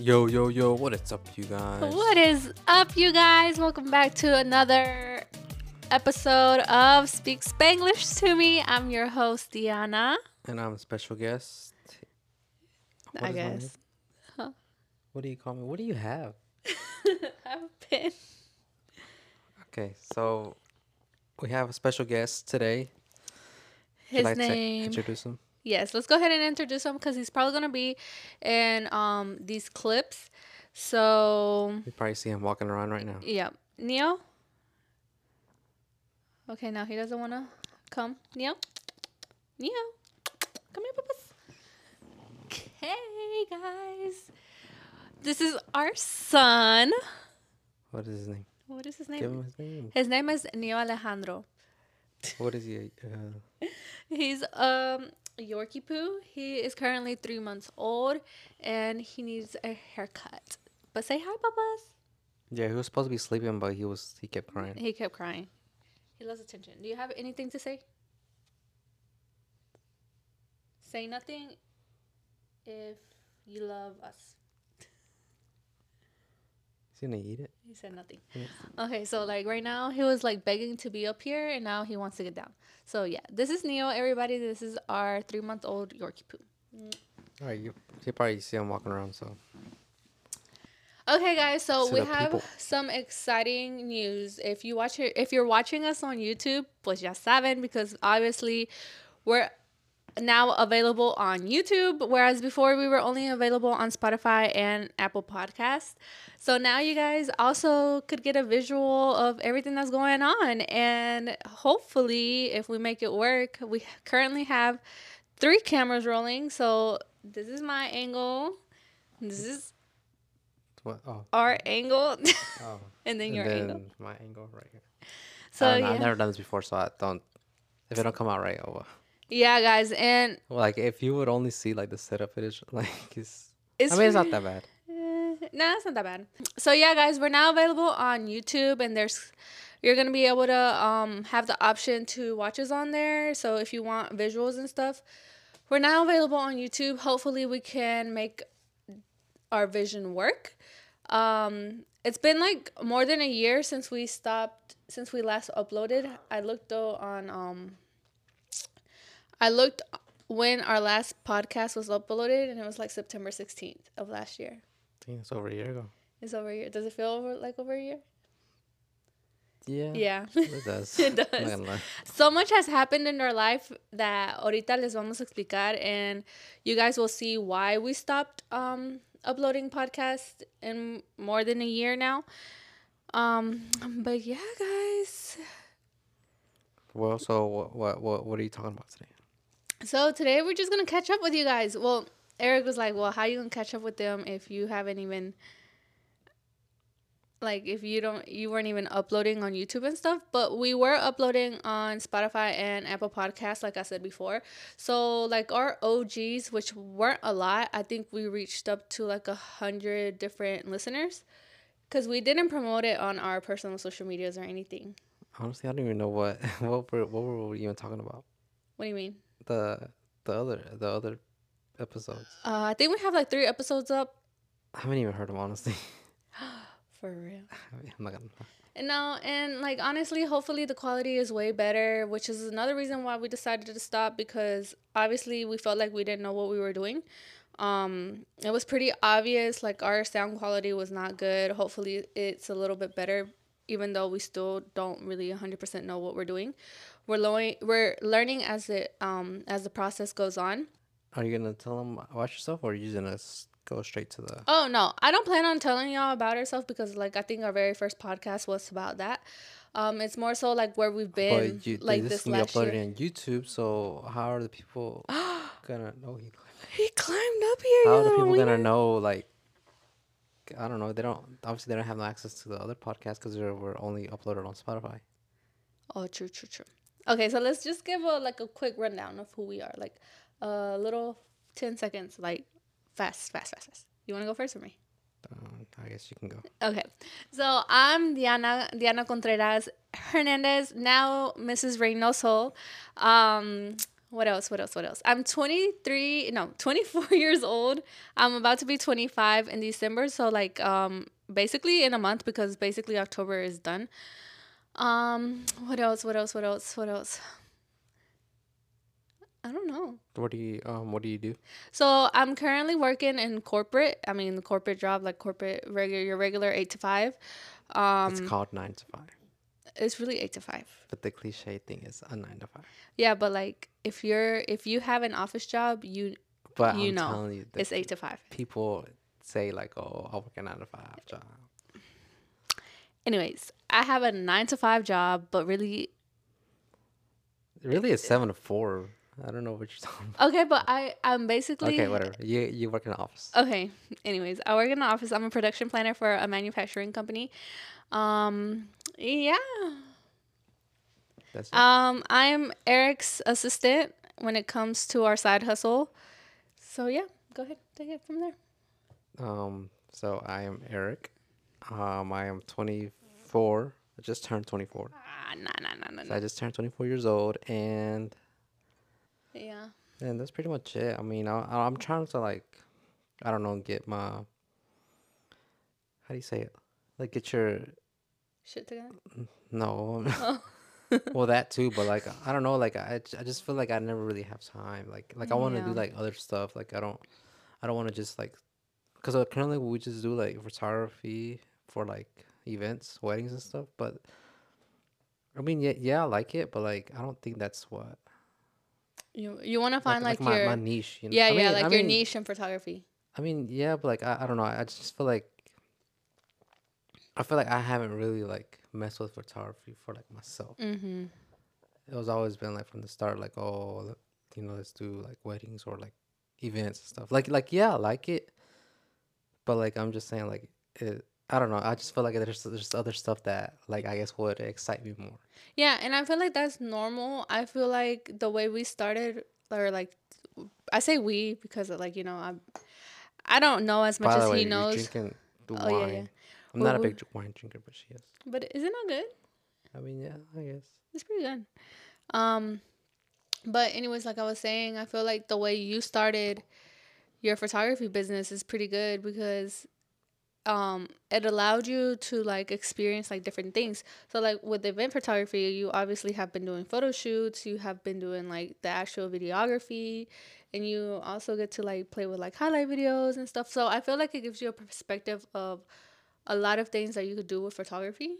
Yo, yo, yo, what is up, you guys? What is up, you guys? Welcome back to another episode of Speak Spanglish to Me. I'm your host, Diana. And I'm a special guest. What I is my name? guess. What do you call me? What do you have? I have a pin. Okay, so we have a special guest today. His like to name. introduce him? Yes, let's go ahead and introduce him because he's probably going to be in um these clips. So, You probably see him walking around right now. yeah. Neo? Okay, now he doesn't want to come. Neo? Neo? Come here, papas. Okay, guys. This is our son. What is his name? What is his Give name? him his name. His name is Neo Alejandro. What is he? Uh, He's um Yorkie poo. He is currently three months old and he needs a haircut. But say hi, papas. yeah, he was supposed to be sleeping, but he was he kept crying. He kept crying. He loves attention. Do you have anything to say? Say nothing if you love us. He's gonna eat it. He said nothing. Okay, so like right now he was like begging to be up here and now he wants to get down. So yeah, this is Neo, everybody. This is our three month old Yorkie poo. All right, you you probably see him walking around. So Okay, guys. So we have people. some exciting news. If you watch it, if you're watching us on YouTube, pues ya saben, because obviously we're now available on YouTube, whereas before we were only available on Spotify and Apple Podcast. So now you guys also could get a visual of everything that's going on, and hopefully, if we make it work, we currently have three cameras rolling. So this is my angle. This is what? Oh, our angle oh. and then and your then angle. my angle right here. So I yeah. I've never done this before, so I don't. If it don't come out right, oh well. Yeah, guys, and like if you would only see like the setup, it is like it's. it's I mean, it's not that bad. Eh, nah, it's not that bad. So yeah, guys, we're now available on YouTube, and there's you're gonna be able to um have the option to watch us on there. So if you want visuals and stuff, we're now available on YouTube. Hopefully, we can make our vision work. Um, it's been like more than a year since we stopped since we last uploaded. I looked though on um I looked when our last podcast was uploaded and it was like September 16th of last year. I think it's over a year ago. It's over a year. Does it feel over like over a year? Yeah. Yeah. It does. It I'm not does. gonna lie. so much has happened in our life that ahorita les vamos a explicar and you guys will see why we stopped um uploading podcasts in more than a year now. Um but yeah, guys. Well, so what, what what what are you talking about today? So today we're just gonna catch up with you guys. Well, Eric was like, "Well, how you gonna catch up with them if you haven't even, like, if you don't, you weren't even uploading on YouTube and stuff." But we were uploading on Spotify and Apple Podcasts, like I said before. So like our OGs, which weren't a lot, I think we reached up to like a hundred different listeners, because we didn't promote it on our personal social medias or anything. Honestly, I don't even know what what were what were we even talking about. What do you mean? The the other the other episodes. Uh, I think we have like three episodes up. I haven't even heard them honestly. For real. I'm not gonna. And No, and like honestly, hopefully the quality is way better, which is another reason why we decided to stop because obviously we felt like we didn't know what we were doing. Um, it was pretty obvious like our sound quality was not good. Hopefully it's a little bit better, even though we still don't really 100% know what we're doing. We're learning we're learning as it um as the process goes on. Are you gonna tell them about yourself, or are you just gonna go straight to the? Oh no, I don't plan on telling y'all about ourselves because like I think our very first podcast was about that. Um, it's more so like where we've been But you, like this this is gonna be last year. uploaded on YouTube, so how are the people gonna know? He, He climbed up here. how are the people gonna know? Like, I don't know. They don't. Obviously, they don't have no access to the other podcast because they were only uploaded on Spotify. Oh, true, true, true. Okay, so let's just give a like a quick rundown of who we are, like a little ten seconds, like fast, fast, fast, fast. You want to go first or me? Um, I guess you can go. Okay, so I'm Diana Diana Contreras Hernandez, now Mrs. Reynoso. Um, what else? What else? What else? I'm 23, no, 24 years old. I'm about to be 25 in December. So, like, um, basically in a month because basically October is done. Um, what else? What else? What else? What else? I don't know. What do you um what do you do? So I'm currently working in corporate. I mean, the corporate job, like corporate regular, your regular eight to five. Um, it's called nine to five. it's really eight to five. But the cliche thing is a nine to five. Yeah, but like if you're if you have an office job, you But You I'm know, you, it's eight to five. people say like, "Oh, I work a nine to five job." Anyways, I have a nine to five job, but really Really, it's seven to four. I don't know what you're talking about. okay. But I I'm basically Okay, whatever. You you work in an office. Okay. Anyways, I work in the office. I'm a production planner for a manufacturing company. Um, yeah. That's it. Um, I'm Eric's assistant when it comes to our side hustle. So yeah, go ahead, take it from there. Um, so I am Eric. Um, I am 24. I just turned 24. Ah, nah, nah, nah, nah, So. I just turned 24 years old, and Yeah. and that's pretty much it. I mean, I, I'm trying to like, I don't know, get my. How do you say it? Like get your Shit together. no. Oh. well, that too, but like I don't know, like I, I just feel like I never really have time. Like like I want to do like other stuff. Like I don't I don't want to just like because currently we just do like photography for like events, weddings and stuff. But I mean, yeah, yeah, I like it, but like I don't think that's what You you want to find like, my, your my niche. You know? yeah I yeah like I your mean- niche in photography. I mean, yeah, but like I, I don't know. I just feel like I feel like I haven't really like messed with photography for like myself. Mm-hmm. it was always been like from the start like oh you know let's do like weddings or like events and stuff like like yeah i like it but like i'm just saying like it i don't know i just feel like there's there's other stuff that like i guess would excite me more Yeah, and I feel like that's normal. I feel like the way we started, or like, I say we because like you know I'm, I don't know as much by the as way he knows. drinking the Oh, yeah, wine yeah. i'm Well, not a big wine drinker but she is But isn't that good? i mean yeah i guess It's pretty good. Um, but anyways, like I was saying, I feel like the way you started your photography business is pretty good because um it allowed you to like experience like different things. So like with event photography, you obviously have been doing photo shoots, you have been doing like the actual videography, and you also get to like play with like highlight videos and stuff. So I feel like it gives you a perspective of a lot of things that you could do with photography.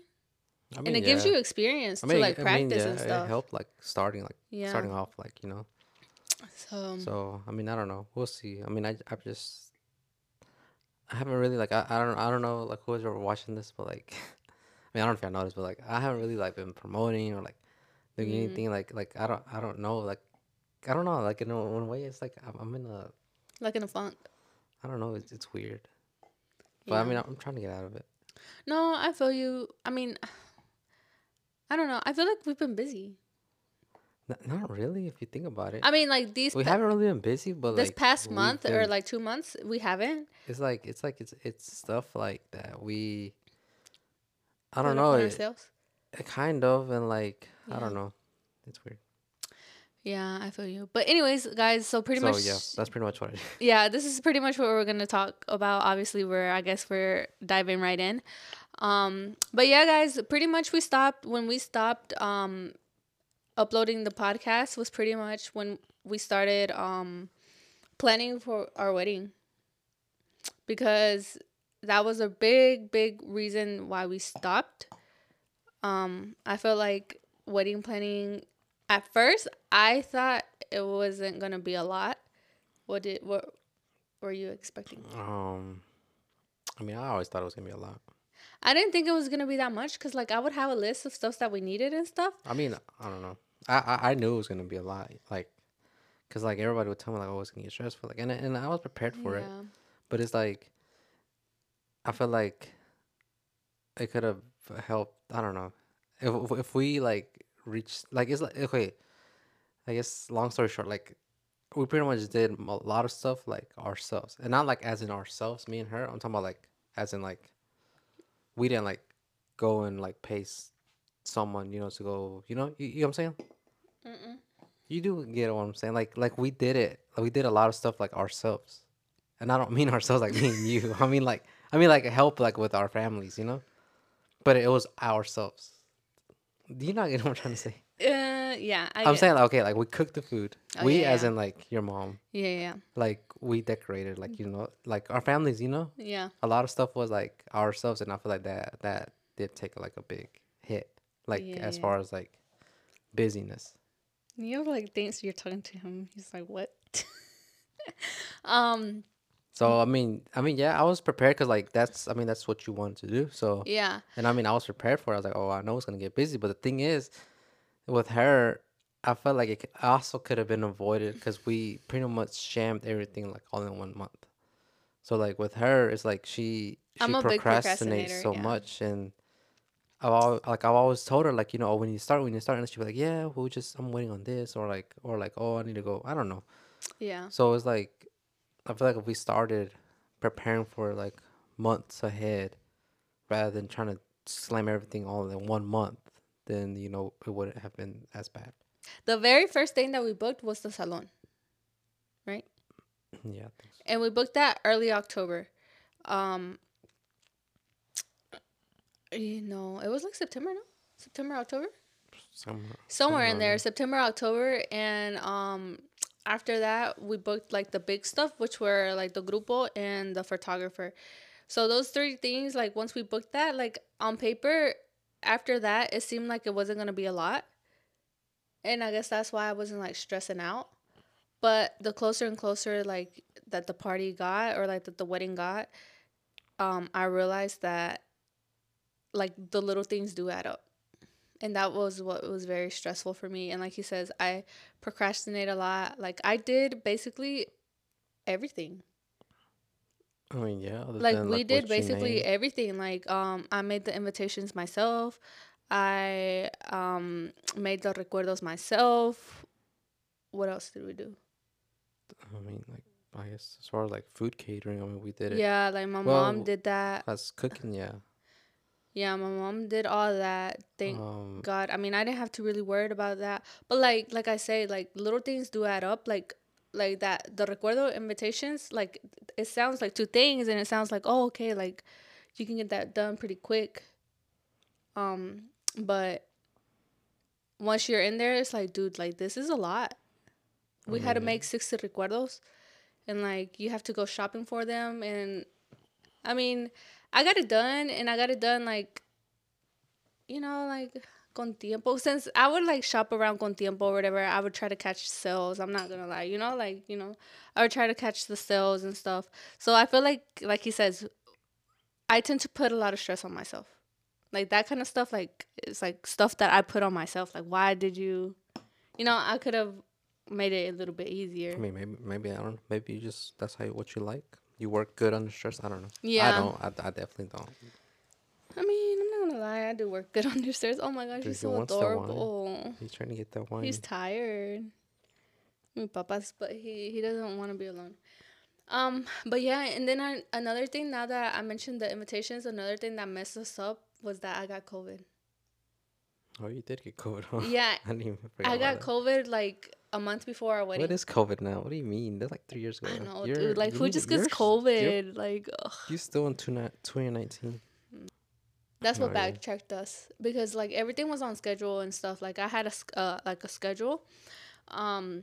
I mean, and it gives you experience I mean, to like I mean, practice yeah, and stuff. It helped like starting like Yeah. starting off like you know. So, So I mean, I don't know. We'll see. I mean, I I just I haven't really like I, I don't I don't know like who's ever watching this, but like I mean I don't know if I noticed, but like I haven't really like been promoting or like doing Mm. anything like like I don't I don't know like I don't know like in a way it's like I'm, I'm in a like in a funk. I don't know it's it's weird, but I Yeah. mean I'm trying to get out of it. No, I feel you. I mean, I don't know. I feel like we've been busy. N- not really if you think about it. I mean, like these we pa- haven't really been busy, but this like past month or like two months, we haven't. it's like it's like it's it's stuff like that we. I don't know. It. Uh, kind of and like i don't know it's weird Yeah, I feel you. But anyways, guys, so pretty so much yeah that's pretty much what i yeah, this is pretty much what we're gonna talk about. Obviously, we're I guess we're diving right in. Um, but yeah, guys, pretty much we stopped when we stopped um uploading the podcast was pretty much when we started um planning for our wedding because that was a big big reason why we stopped. Um, I felt like wedding planning at first I thought it wasn't gonna be a lot. What did what were you expecting? um i mean i always thought it was gonna be a lot I didn't think it was gonna be that much because like I would have a list of stuff that we needed and stuff. i mean i don't know i i, I knew it was gonna be a lot like because like everybody would tell me like oh it's gonna get stressful like and, and i was prepared for it. But it's like i feel like it could have helped i don't know. If if we like reached like it's like okay i guess long story short like we pretty much did a lot of stuff like ourselves and not like as in ourselves me and her i'm talking about like as in like we didn't like go and like pay s- someone you know to go you know you, you know what i'm saying Mm-mm. You do get what I'm saying. Like like we did it. Like, we did a lot of stuff like ourselves, and I don't mean ourselves like me and you. I mean like I mean like help like with our families, you know. But it was ourselves. Do you not get what I'm trying to say? Uh, yeah. I I'm get- saying like okay, like we cooked the food. Oh, we yeah, as yeah. in like your mom. Yeah, yeah, Like we decorated, like you know, like our families, you know. yeah. A lot of stuff was like ourselves, and I feel like that that did take like a big hit, like Yeah, as far as like busyness. You have like thinks you're talking to him. He's like, what? um. So I mean, I mean, yeah, I was prepared because like that's, I mean, that's what you wanted to do. So Yeah. and I mean, I was prepared for. it. I was like, oh, I know it's gonna get busy, but the thing is, with her, I felt like it also could have been avoided because we pretty much shammed everything like all in one month. So like with her, it's like she she I'm a big procrastinates so yeah. much, and I've al- like I've always told her like you know oh, when you start when you start, and she'll be like, yeah, we'll just I'm waiting on this or like or like oh I need to go I don't know. Yeah. So it's like, I feel like if we started preparing for like months ahead, rather than trying to slam everything all in one month, then you know it wouldn't have been as bad. The very first thing that we booked was the salon, right? Yeah, so. And we booked that early October. Um. You know, it was like September, no? September, October. Somewhere, somewhere in there september october and um after that we booked like the big stuff which were like the grupo and the photographer so those three things like once we booked that like on paper after that it seemed like it wasn't going to be a lot and i guess that's why i wasn't like stressing out but the closer and closer like that the party got or like that the wedding got um i realized that like the little things do add up. And that was what was very stressful for me. And like he says i procrastinate a lot. Like i did basically everything. I mean, yeah. like than, we did basically everything. Like um i made the invitations myself. I um made the recuerdos myself. What else did we do? I mean, like I guess as far as like food catering, I mean, we did it. yeah like my Well, mom did that. As cooking, yeah. Yeah my mom did all that thank Um, God, I mean, I didn't have to really worry about that. But like, like I say, like little things do add up. Like, like that the recuerdo invitations. Like, it sounds like two things, and it sounds like oh, okay, like you can get that done pretty quick. Um, but once you're in there, it's like, dude, like this is a lot. We had to make sixty recuerdos, and like you have to go shopping for them, and I mean, I got it done, and I got it done like you know, like con tiempo. Since I would like shop around con tiempo or whatever, I would try to catch sales. I'm not gonna lie, you know, like you know, I would try to catch the sales and stuff. So I feel like, like he says, I tend to put a lot of stress on myself. Like that kind of stuff, like it's like stuff that I put on myself. Like, why did you, you know, I could have made it a little bit easier. I mean, maybe, maybe I don't. Maybe you just that's how you, what you like. You work good under stress. I don't know. Yeah. I don't. I, I definitely don't. I mean, I'm not gonna lie, I do work good on your stairs. Oh my gosh, Dude, he's so adorable. He's trying to get that wine. He's tired. Mi papa's, but he he doesn't want to be alone. Um, but yeah, and then I, another thing now that I mentioned the invitations, another thing that messed us up was that I got COVID. oh, you did get COVID. Huh? Yeah, I didn't even I got. COVID like a month before our wedding. What is COVID now? What do you mean? That's like three years ago. I know, You're- dude. Like, who just gets you're- COVID? Like, ugh. You still in two ni- 2019? That's what Oh, backtracked us because like everything was on schedule and stuff. Like I had a uh, like a schedule, um,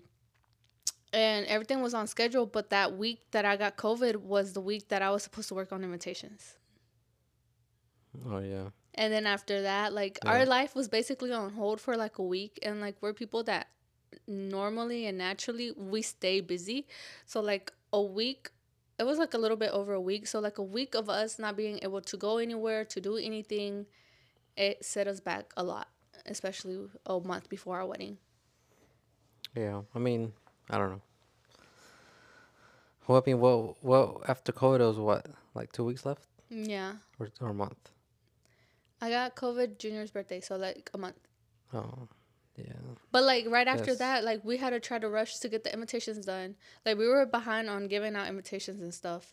and everything was on schedule. But that week that I got COVID was the week that I was supposed to work on invitations. Oh yeah. And then after that, like Yeah. our life was basically on hold for like a week, and like we're people that normally and naturally we stay busy. So like a week, it was like a little bit over a week. So like a week of us not being able to go anywhere to do anything, it set us back a lot, especially a month before our wedding. Yeah. I mean, I don't know. Well, I mean, well, well, after COVID, it was what, like two weeks left, Yeah, or or a month? I got COVID Junior's birthday, so like a month. Oh, yeah. But like right after that, like we had to try to rush to get the invitations done. Like we were behind on giving out invitations and stuff.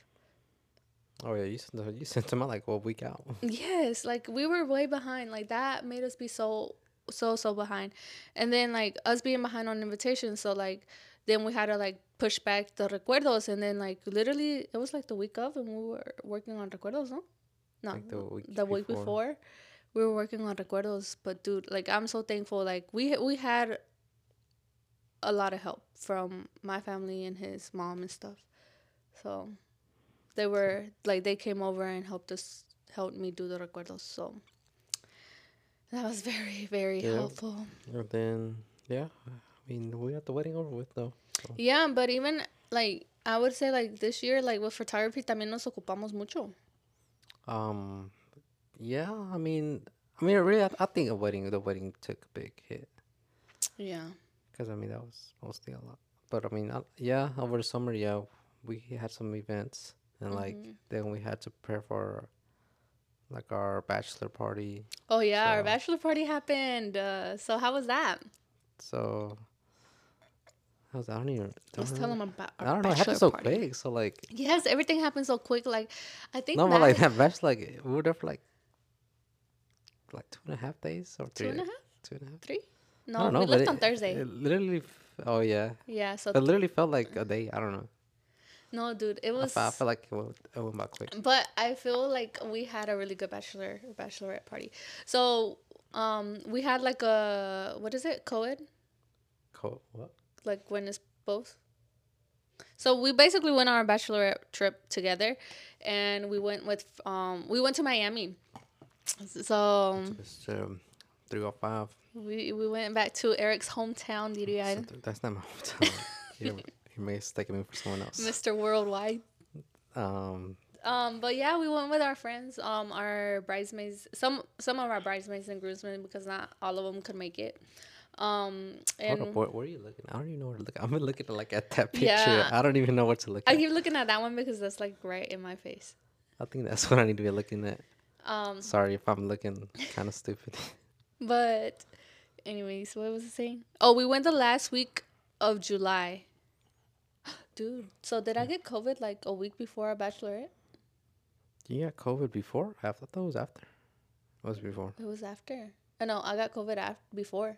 Oh yeah. You sent the, you sent them out like a week out. Yes, like we were way behind. Like that made us be so so so behind, and then like us being behind on invitations, so like then we had to like push back the recuerdos, and then like literally it was like the week of, and we were working on recuerdos, no, no, Like the week the week before. We were working on recuerdos, but dude, like I'm so thankful. Like we we had a lot of help from my family and his mom and stuff. So they were like they came over and helped us helped me do the recuerdos. So that was very very Yeah. helpful. And then yeah, I mean we got the wedding over with though. Yeah, but even like I would say like this year like with photography también nos ocupamos mucho. Um, yeah, I mean, I mean, really, I, I think a wedding, the wedding took a big hit Yeah. because I mean that was mostly a lot. But I mean, I, yeah, over the summer, yeah, we had some events and like Mm-hmm. then we had to prepare for like our bachelor party. Oh yeah, our bachelor party happened. Uh, so how was that? So I don't even Let's don't tell them about I our don't know. It happened so party. quick. So like Yes, everything happened so quick. Like, I think no, but like that bachelor, like we were there for like like two and a half days or two three and a half, Two and a half. three. No, know, we left it- on Thursday. It literally, oh yeah, yeah, so it literally felt like a day. I don't know. no, dude, it I, was. fe- I felt like it went, it went by quick. But I feel like we had a really good bachelor bachelorette party. So, um, we had like a what is it, co-ed? Cool. What? like when it's both. So we basically went on our bachelorette trip together, and we went with um we went to Miami. So It's um, three or five. we we went back to Eric's hometown, él, So that's not my hometown. you may taken me for someone else. Mr. Worldwide. Um, Um, but yeah, we went with our friends, um, our bridesmaids, some some of our bridesmaids and groomsmen because not all of them could make it. Um, and up, where, where are you looking? I don't even know where to look. I'm looking like at that picture. Yeah. I don't even know what to look I at. keep looking at that one because that's like right in my face. I think that's what I need to be looking at. Um, Sorry if I'm looking kind of stupid. But, anyways, what was I saying? Oh, we went the last week of July. Dude, so did I get COVID like a week before our bachelorette? you got COVID before? I thought that was after. It was before. It was after. Oh, no, I got COVID after before.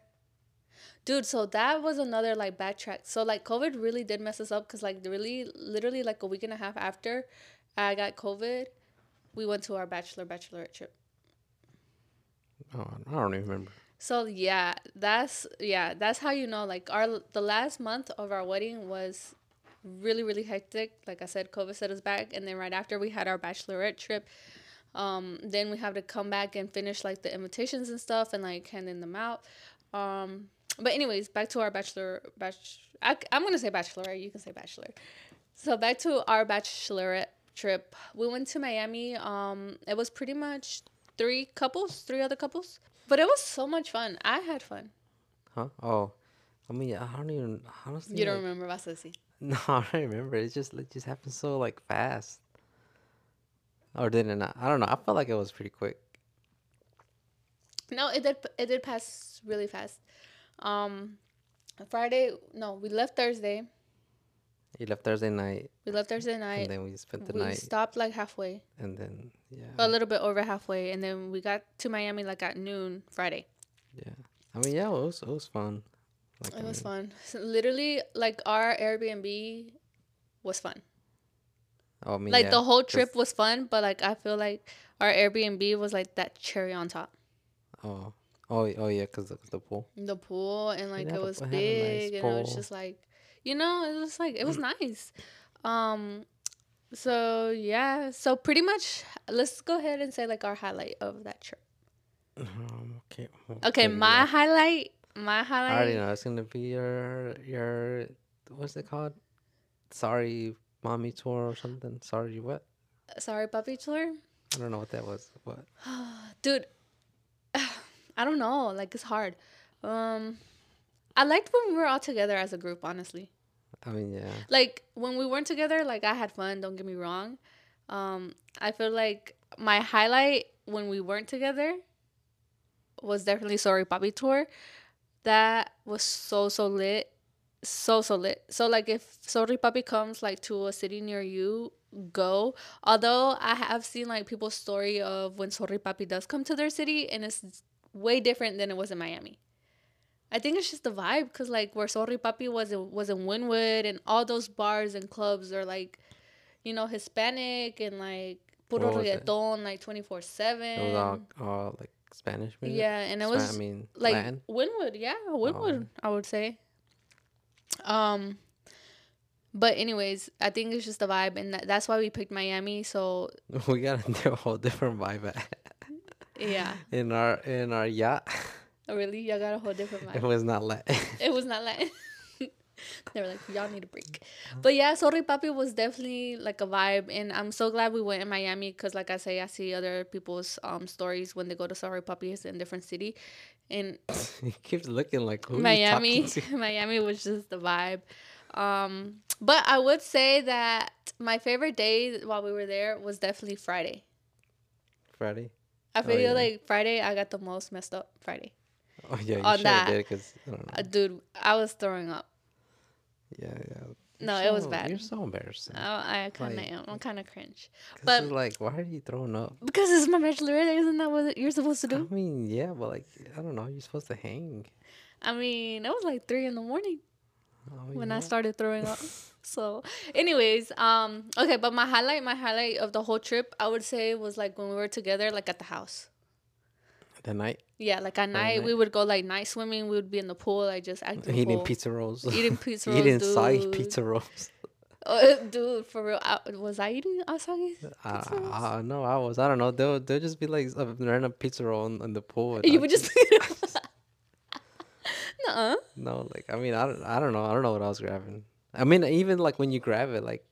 Dude, so that was another like backtrack. So like COVID really did mess us up because like really, literally like a week and a half after I got COVID, we went to our bachelor bachelorette trip. Oh, I don't even remember. So yeah, that's yeah, that's how you know like our the last month of our wedding was really really hectic. Like I said, COVID set us back, and then right after we had our bachelorette trip. Um, then we have to come back and finish like the invitations and stuff and like handing them out. Um, but anyways, back to our bachelor bach. I'm gonna say bachelorette. You can say bachelor. So back to our bachelorette trip. We went to Miami. Um, it was pretty much three couples, three other couples. But it was so much fun. I had fun. Huh? Oh, I mean, I don't even honestly. You don't like- remember vas a. No, I don't remember. It just it just happened so like fast. Or did it not? I don't know. I felt like it was pretty quick. No, it did. It did pass really fast. Um, Friday. No, we left Thursday. You left Thursday night, We left Thursday night. and then we spent the we night, We stopped like halfway, and then yeah, a little bit over halfway, and then we got to Miami like at noon Friday. yeah. I mean, yeah, it was it was fun. Like, It I was mean, fun. So literally, like our Airbnb was fun. Oh, I mean, like yeah, the whole trip was fun, but like I feel like our Airbnb was like that cherry on top. Oh, oh, oh yeah, cause the, the pool. The pool and like it was had nice big and it was just like, you know, it was like it was nice. Um, so yeah, so pretty much let's go ahead and say like our highlight of that trip. Um, okay. well, Okay, my yeah. highlight, my highlight. I already know it's gonna be your your what's it called? Sorry, mommy tour or something. Sorry, what? Sorry, puppy tour. I don't know what that was. What? dude i don't know like it's hard um i liked when we were all together as a group honestly I mean, yeah. like when we weren't together like i had fun don't get me wrong. Um i feel like my highlight when we weren't together was definitely sorry papi tour. That was so so lit. So so lit. So like if sorry papi comes like to a city near you go. Although i have seen like people's story of when sorry papi does come to their city and it's way different than it was in Miami. I think it's just the vibe because like where Sorry Papi was in, was in Wynwood and all those bars and clubs are like, you know, Hispanic and like puro it? reggaeton like twenty four seven. It was all, all like Spanish music. Yeah, and it was I mean, like Latin. Wynwood, yeah, Wynwood, Oh. I would say. Um, but anyways, I think it's just the vibe, and that, that's why we picked Miami. So We got a whole different vibe yeah, in our in our yacht. really, y'all got a whole different mind. It was not Latin. it was not Latin. they were like, y'all need a break. But yeah, Sorry Papi was definitely like a vibe, and I'm so glad we went in Miami because, like I say, I see other people's um stories when they go to Sorry Papi it's in a different city, and he keeps looking like Miami, Miami. Was just the vibe. Um, but I would say that my favorite day while we were there was definitely Friday. Friday. I Oh, feel yeah. like Friday I got the most messed up Friday. Oh yeah, you On sure that. did because I don't know. Uh, dude, I was throwing up. yeah, yeah. No, You're it was bad. You're so embarrassing. I, I kind of Like- am. I'm kind of cringe. 'Cause but- like, why are you throwing up? Because it's my bachelorette, isn't that what you're supposed to do? I mean, yeah, but like, I don't know. You're supposed to hang. I mean, it was like three in the morning Oh, when yeah. I started throwing up. So, anyways, um, okay, but my highlight, my highlight of the whole trip, I would say was like when we were together, like at the house. The night Yeah, like at night night. we would go like night swimming. We would be in the pool, like just acting. eating pizza rolls. Eating pizza rolls, eating soggy pizza rolls. Uh, dude, for real, I, was I eating Asagi? I, Pizza rolls? I, was. I don't know. They'll they'll just be like a random pizza roll in, in the pool. You would just. Nuh-uh. No, like I mean, I don't, I don't know. I don't know what I was grabbing. I mean, even like when you grab it, like,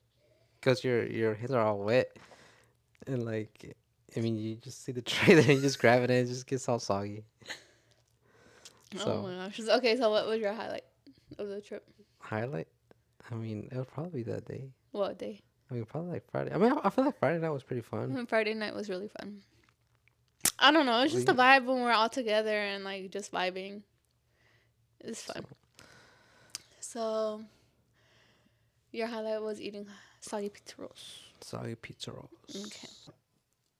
cause your your hands are all wet, and like, I mean, you just see the tray there and you just grab it and it just gets all soggy. Oh my gosh. Okay, so what was your highlight of the trip? highlight. I mean, it would probably be that day. What day? I mean, probably like Friday. I mean, I, I feel like Friday night was pretty fun. Mm, Friday night was really fun. I don't know. It's just the vibe when we're all together and like just vibing. It's fun. So, your highlight was eating soggy pizza rolls. Soggy pizza rolls. Okay.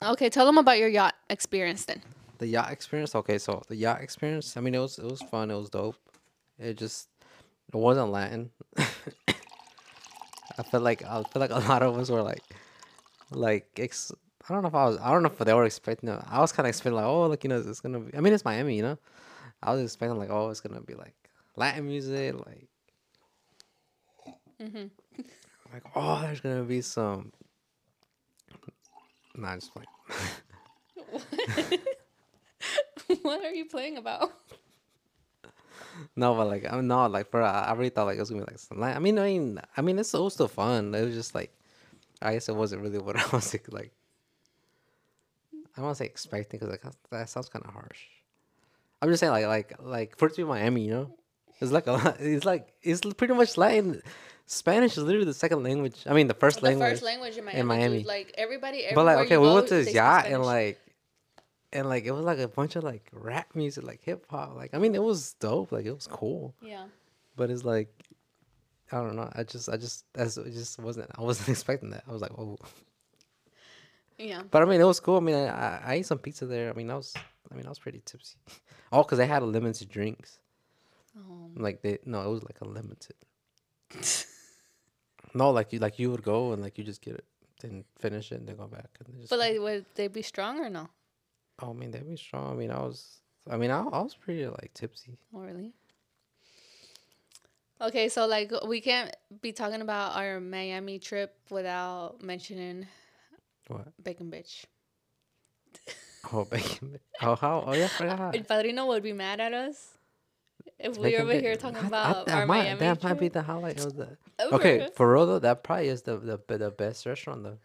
Okay, tell them about your yacht experience then. The yacht experience. Okay, so the yacht experience. I mean, it was it was fun. It was dope. It just it wasn't Latin. I feel like I feel like a lot of us were like, like ex- I don't know if I was I don't know if they were expecting. It. I was kind of expecting like, oh, like you know, it's gonna. be I mean, it's Miami, you know. I was expecting like, oh, it's gonna be like Latin music, like, Mhm. like oh, there's gonna be some. Nah, just playing. what what are you playing about? No, but like I'm not like for I I really thought like it was gonna be like some. I mean, I mean, I mean, it's it still fun. It was just like, I guess it wasn't really what I was like. I don't want to say expecting because like that sounds kind of harsh. I'm just saying like like like for it to be Miami, you know, it's like a lot. It's like it's pretty much Latin. Spanish is literally the second language. I mean, the first the language. first language in Miami. in Miami. Dude, like everybody, everybody but like okay, we go, went to this yacht and like. And like it was like a bunch of like rap music, like hip hop. Like I mean, it was dope. Like it was cool. yeah. but it's like I don't know. I just I just that's it just wasn't I wasn't expecting that. I was like, oh, Yeah. but I mean it was cool. I mean I, I, I ate some pizza there. I mean I was I mean I was pretty tipsy. Oh, cause they had a limited drinks. Um, Like they no, it was like a limited. No, like you like you would go and like you just get it, then finish it and then go back and just. but like, would they be strong or no? oh, I mean they'd be strong. I mean I was I mean I, I was pretty like tipsy. Oh, really? Okay, so like we can't be talking about our Miami trip without mentioning What? Bacon Bitch. Oh bacon. Bitch. Oh how? Oh yeah, I forgot. El Padrino would be mad at us if we were over here talking I- I- about that our might, Miami That trip. might be the highlight of the. Okay, for real though, that probably is the the, the best restaurant though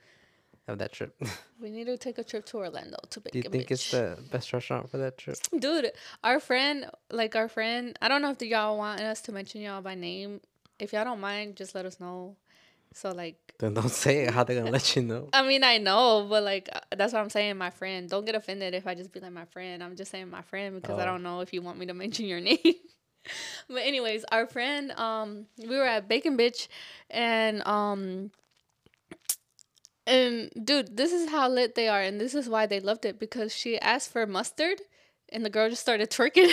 of that trip. We need to take a trip to Orlando to Do you think Bitch. it's the best restaurant for that trip? Dude, our friend, like our friend, I don't know if y'all want us to mention y'all by name. If y'all don't mind, just let us know. So like, Then don't say it. How they gonna let you know? I mean, I know, but like, uh, that's what I'm saying. My friend, don't get offended if I just be like my friend. I'm just saying my friend because I Oh. don't know if you want me to mention your name. but anyways, our friend, um, we were at Bacon Bitch, and um, and dude, this is how lit they are, and this is why they loved it because she asked for mustard, and the girl just started twerking.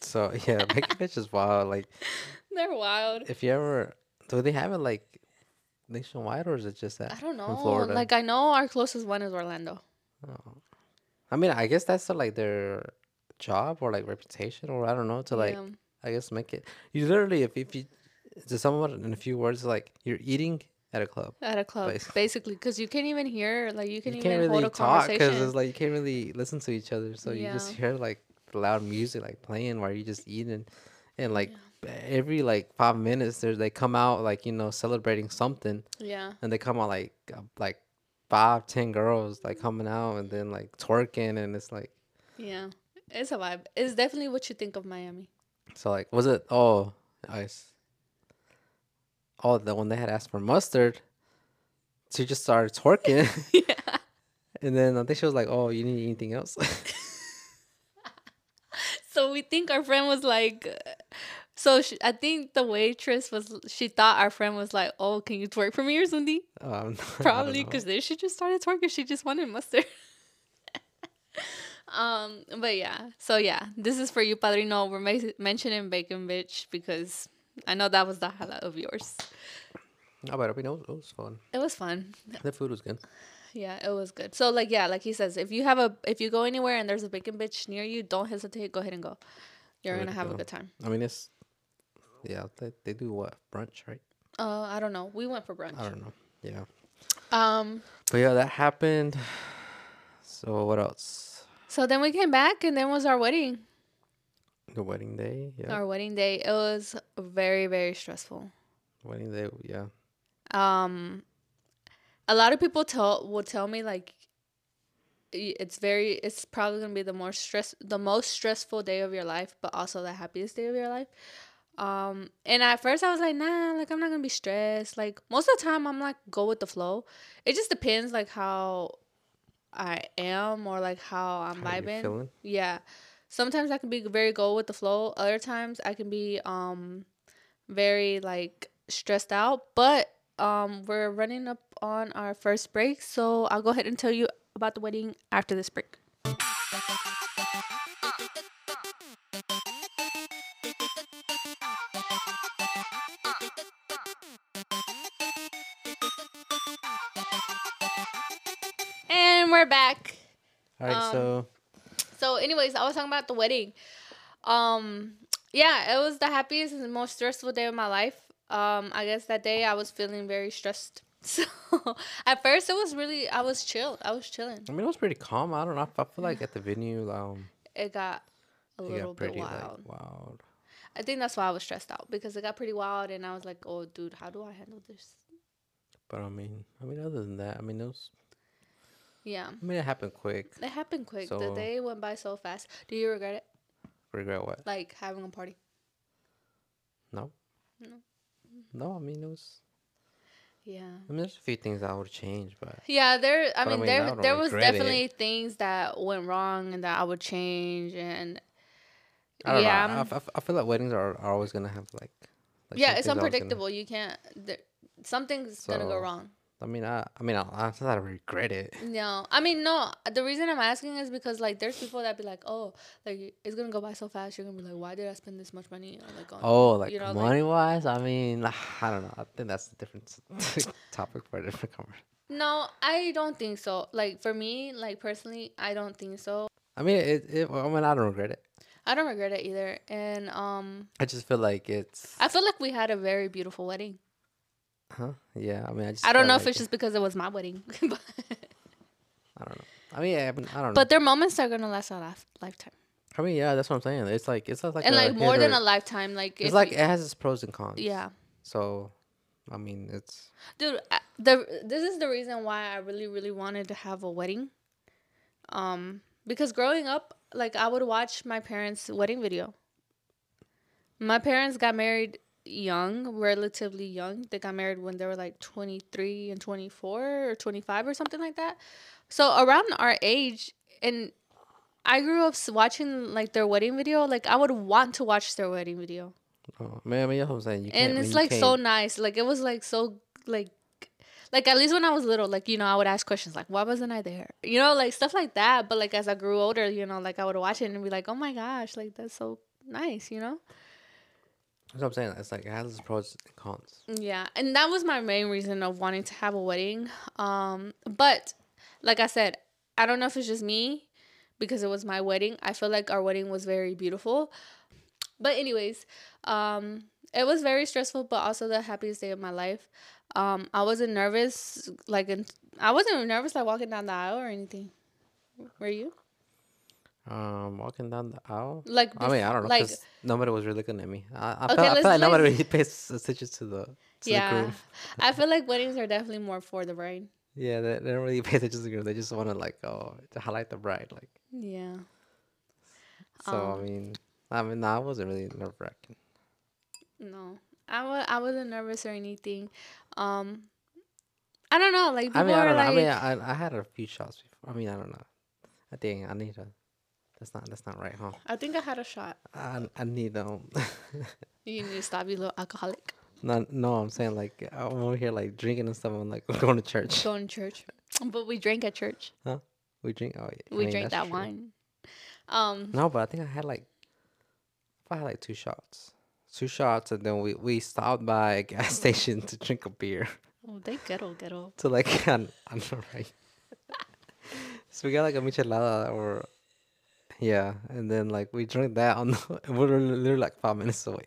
So yeah, Bacon Bitch is wild. Like They're wild. if you ever do they have it like nationwide or is it just that I don't know. Florida? Like I know our closest one is Orlando. Oh. I mean, I guess that's uh, like their job or like reputation or I don't know to like Yeah. I guess make it. You literally if if you to someone in a few words like you're eating at a club. at a club, Basically. because you can't even hear, like you can you even can't hold really talk because it's like you can't really listen to each other. So you just hear like loud music like playing while you just eating, and like every like five minutes there's they come out like you know celebrating something, yeah, and they come out like uh, like five ten girls like coming out and then like twerking and it's like yeah, it's a vibe. It's definitely what you think of Miami. So like was it oh nice. Oh, the one they had asked for mustard, she just started twerking, yeah. and then I think she was like, "Oh, you need anything else?" So we think our friend was like, so she, I think the waitress was. She thought our friend was like, "Oh, can you twerk for me or something?" Um, Probably because then she just started twerking. She just wanted mustard. Um, but yeah. So yeah, this is for you, Padrino. We're ma- mentioning bacon bitch because I know that was the highlight of yours. Oh, but I mean, it was, it was fun. It was fun. The food was good. Yeah, it was good. So like yeah, like he says, if you have a if you go anywhere and there's a bacon bitch near you, don't hesitate. Go ahead and go. You're gonna have a good time. I mean, it's yeah. They, they do what brunch, right? Uh, I don't know. We went for brunch. I don't know. Yeah, Um. but yeah, that happened. So what else? So then we came back, and then was our wedding. The wedding day. Yeah, Our wedding day. It was very very stressful. wedding day. Yeah, um a lot of people tell will tell me like it's very it's probably gonna be the more stress the most stressful day of your life but also the happiest day of your life um and at first i was like nah like i'm not gonna be stressed like most of the time i'm like go with the flow it just depends like how i am or like how i'm How vibing. yeah. Sometimes i can be very go with the flow. Other times i can be um very like stressed out. But um we're running up on our first break so i'll go ahead and tell you about the wedding after this break we're back All right. Um, so So, anyways, I was talking about the wedding. Um, yeah, it was the happiest and most stressful day of my life. Um, I guess that day I was feeling very stressed. So, at first it was really I was chill. I was chilling. I mean, it was pretty calm. I don't know. I feel like at the venue, um, It got a it little got pretty bit wild. like wild. I think that's why I was stressed out because it got pretty wild, and I was like, "Oh, dude, how do I handle this?" But I mean, I mean, other than that, I mean, it was. Yeah, I mean, it happened quick. it happened quick. the day went by so fast. Do you regret it? Regret what? Like having a party? No. No. No, I mean it was. Yeah. I mean, there's a few things I would change, but Yeah, there. I But I mean, mean, there there was regret it. definitely things that went wrong and that I would change, and I don't yeah, know. I, I I feel like weddings are, are always gonna have like. like yeah, it's always gonna- unpredictable. You can't. There, something's gonna go wrong. I mean, I I mean, I, I, it's not I regret it. No, I mean no. The reason I'm asking is because like there's people that be like, oh, like it's gonna go by so fast. You're gonna be like, why did I spend this much money? on like on Oh, like you know, like- money wise, I mean, I don't know. I think that's a different topic for a different conversation. No, I don't think so. Like for me, like personally, I don't think so. I mean, it, it. I mean, I don't regret it. I don't regret it either. And um, I just feel like it's. I feel like we had a very beautiful wedding. Huh? Yeah. I mean, I just. I don't know if like it's just because it was my wedding, but, I don't know. I mean, yeah, I, mean, I don't know. but their moments are gonna last a lif- lifetime, I mean, yeah, that's what I'm saying. It's like it's like and a like more than a lifetime. Like It's like you- it has its pros and cons. yeah, So, I mean, it's. dude. I- The this is the reason why I really really wanted to have a wedding, um, because growing up, like I would watch my parents' wedding video. My parents got married young, relatively young. They got married when they were like 23 and 24 or 25 or something like that. So around our age and I grew up watching like their wedding video. Like I would want to watch their wedding video. Oh, man, I mean, that's what I'm saying. You and it's like so nice. Like it was like so like like at least when I was little, like you know, I would ask questions like, "Why wasn't I there?" You know, like stuff like that. But like as I grew older, you know, like I would watch it and be like, "Oh my gosh, like that's so nice," you know. That's what I'm saying. It's like it has its pros and cons. Yeah, and that was my main reason of wanting to have a wedding. Um, but like I said, I don't know if it's just me because it was my wedding. I feel like our wedding was very beautiful. But anyways, um, it was very stressful, but also the happiest day of my life. Um, I wasn't nervous, like in, I wasn't nervous like walking down the aisle or anything. Were you? Um, walking down the aisle. Like I mean, I don't know, like- nobody was really looking at me. I, I, Okay, feel, I feel like nobody really pays attention to the to the yeah, groom. I feel like weddings are definitely more for the bride. Yeah, they, they don't really pay attention to the groom. They just want to like oh to highlight the bride. Like Yeah. so. I Um, mean, I mean, I wasn't really nerve wracking. No, I was I wasn't nervous or anything. Um, I don't know. Like people I mean, I are know. like, I mean, I, I had a few shots before. I mean, I don't know. I think I need a. That's not that's not right, huh? I think I had a shot. I I need um. You need to stop, you little alcoholic. no, no, I'm saying like I'm over here like drinking and stuff. I'm like going to church. Going to church, but we drank at church. Huh? We drink. Oh yeah. I We mean, drank that true. wine. Um, No, but I think I had like, I had like two shots, two shots, and then we we stopped by a gas station to drink a beer. oh, they ghetto ghetto. To like, I don't I don't right? so we got like a michelada or, yeah, and then like we drank that on the, we were literally like five minutes away.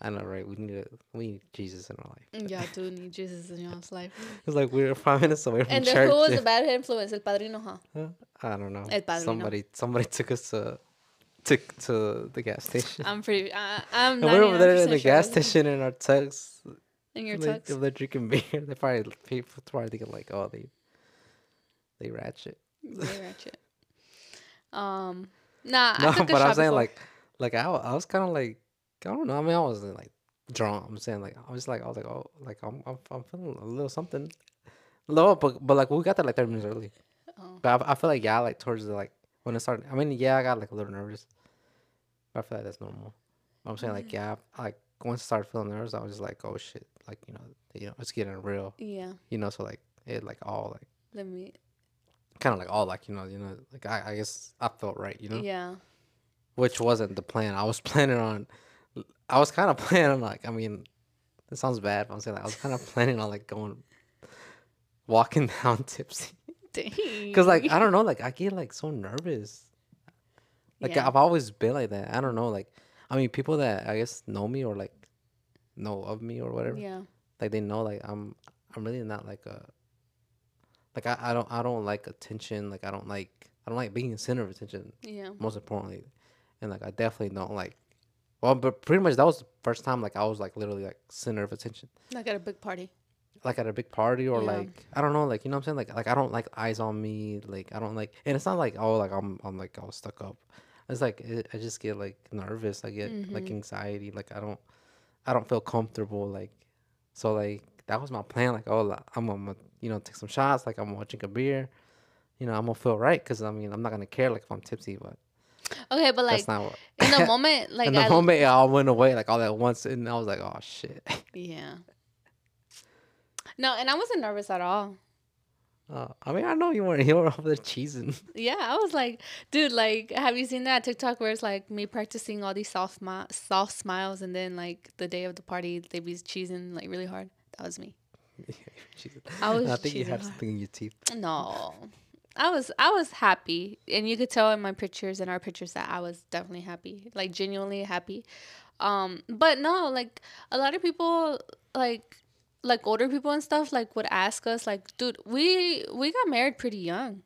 I know, right? We need a, we need Jesus in our life. Yeah, I do need Jesus in your life. It's like we were five minutes away from And church. who was the bad influence? El padrino, huh? I don't know. El Padrino. Somebody somebody took us to took to the gas station. I'm pretty. Uh, I'm. And we're over there in the sure gas station in our tugs. In your they, tux. They're drinking beer. They probably people probably thinking like, oh, they they ratchet. They ratchet. Um. Nah, no, I took a but I'm saying before. like, like I, I was kind of like, I don't know. I mean, I wasn't like drunk. I'm saying like, I was like, I was like, oh, like I'm, I'm, I'm feeling a little something. Low, but but like we got there like 30 minutes early. Oh. But I, I feel like yeah, like towards the like when it started. I mean, yeah, I got like a little nervous. But I feel like that's normal. But I'm saying like yeah, like once I started feeling nervous, I was just like, oh shit, like you know, you know, it's getting real. Yeah. You know, so like it like all like Let me. Kind of like all like you know, you know, like I, I guess I felt right, you know, Yeah. which wasn't the plan. I was planning on, I was kind of planning on like, I mean, it sounds bad, but I'm saying like I was kind of planning on like going, walking down tipsy. Cause like I don't know, like I get like so nervous. Like Yeah. I've always been like that. I don't know, like I mean, people that I guess know me or like know of me or whatever, Yeah. like they know like I'm I'm really not like a like I, I don't I don't like attention. Like I don't like I don't like being the center of attention. Yeah. Most importantly, and like I definitely don't like. Well, but pretty much that was the first time like I was like literally like center of attention. Like at a big party. like at a big party or Yeah. like I don't know, like you know what I'm saying? Like like I don't like eyes on me. Like I don't like, and it's not like oh like I'm I'm like all stuck up. It's like it, I just get like nervous. I get like Mhm. anxiety. Like I don't I don't feel comfortable. Like so like that was my plan. Like oh like, I'm gonna you know take some shots. Like I'm gonna drink a beer. You know I'm gonna feel right because I mean I'm not gonna care like if I'm tipsy, but Okay, but like that's not what. in the moment, like in the I, moment, it all went away like all at once, and I was like, oh shit. yeah. No, and I wasn't nervous at all. Uh, I mean, I know you weren't. You were over there cheesing. Yeah, I was like, dude, like, have you seen that TikTok where it's like me practicing all these soft, soft smiles, and then like the day of the party, they be cheesing like really hard. That was me. I was I think you hard. something in your teeth. No, I was I was happy, and you could tell in my pictures and our pictures that I was definitely happy, like genuinely happy. Um, but no, like a lot of people, like like older people and stuff, like would ask us, like, dude, we we got married pretty young.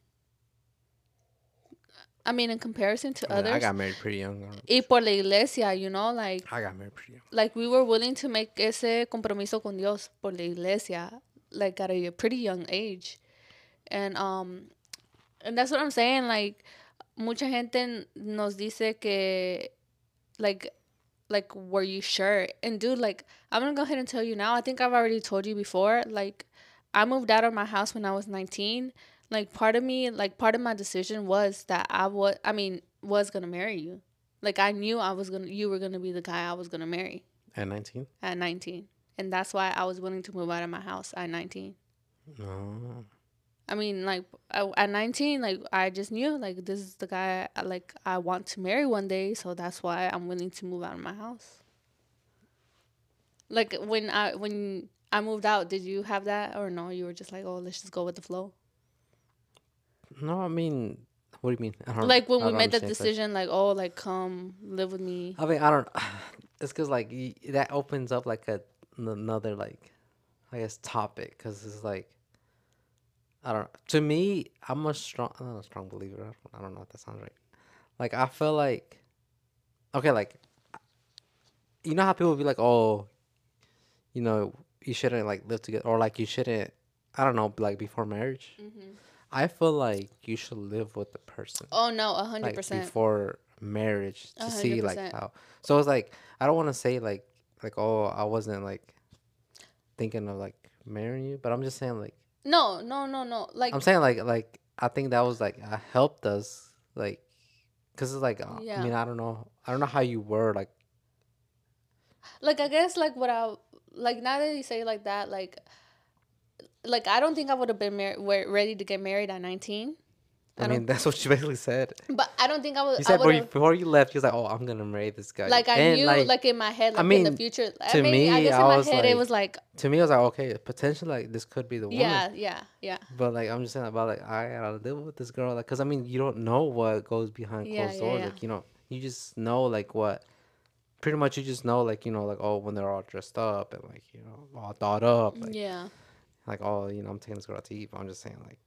I mean, in comparison to I, mean, others, I got married pretty young. y por la iglesia, you know, like I got married pretty young. like we were willing to make ese compromiso con Dios por la iglesia like at a pretty young age and um and that's what I'm saying like mucha gente nos dice que like like were you sure and dude like I'm gonna go ahead and tell you now I think I've already told you before like I moved out of my house when I was 19 like part of me like part of my decision was that I was I mean was gonna marry you like I knew I was gonna you were gonna be the guy I was gonna marry At 19? at 19 and that's why I was willing to move out of my house at 19 No. I mean, like at 19, like I just knew like this is the guy I, like I want to marry one day, so that's why I'm willing to move out of my house. Like when I when I moved out, did you have that or no? You were just like, oh, let's just go with the flow. No, I mean, what do you mean? I don't, Like when I we made like- decision, like oh, like come live with me. I mean, I don't. It's because like y- that opens up like a n- another like, I guess topic because it's like, I don't. To me, I'm a strong, I'm not a strong believer. I don't, I don't know if that sounds right. Like I feel like, okay, like, you know how people be like, oh, you know, you shouldn't like live together, or like you shouldn't. I don't know, like before marriage. Mm-hmm. I feel like you should live with the person Oh no, a hundred percent before marriage to hundred see like how so it's like i don't want to say like like oh i wasn't like thinking of like marrying you but i'm just saying like No, no, no, no. Like i'm saying like like i think that was like uh, helped us like because it's like uh, Yeah. i mean i don't know i don't know how you were like like I guess like what I like now that you say it like that, like like I don't think I would have been mar- ready to get married at 19. i, I mean that's what she basically said But I don't think I would. you I said before you, before you left you was like oh i'm gonna marry this guy like I And, knew like, in my head like in the mean, future. I to mean, I me, guess in I my was head it was like to me i was like okay potentially like this could be the woman yeah, yeah, yeah, But like I'm just saying about like I gotta live with this girl, like, cause I mean you don't know what goes behind Yeah, closed yeah, doors, yeah. like you know you just know like what, pretty much you just know like you know like oh when they're all dressed up and like you know all thought up, like, yeah, like oh you know I'm taking this girl out to eat, but I'm just saying like,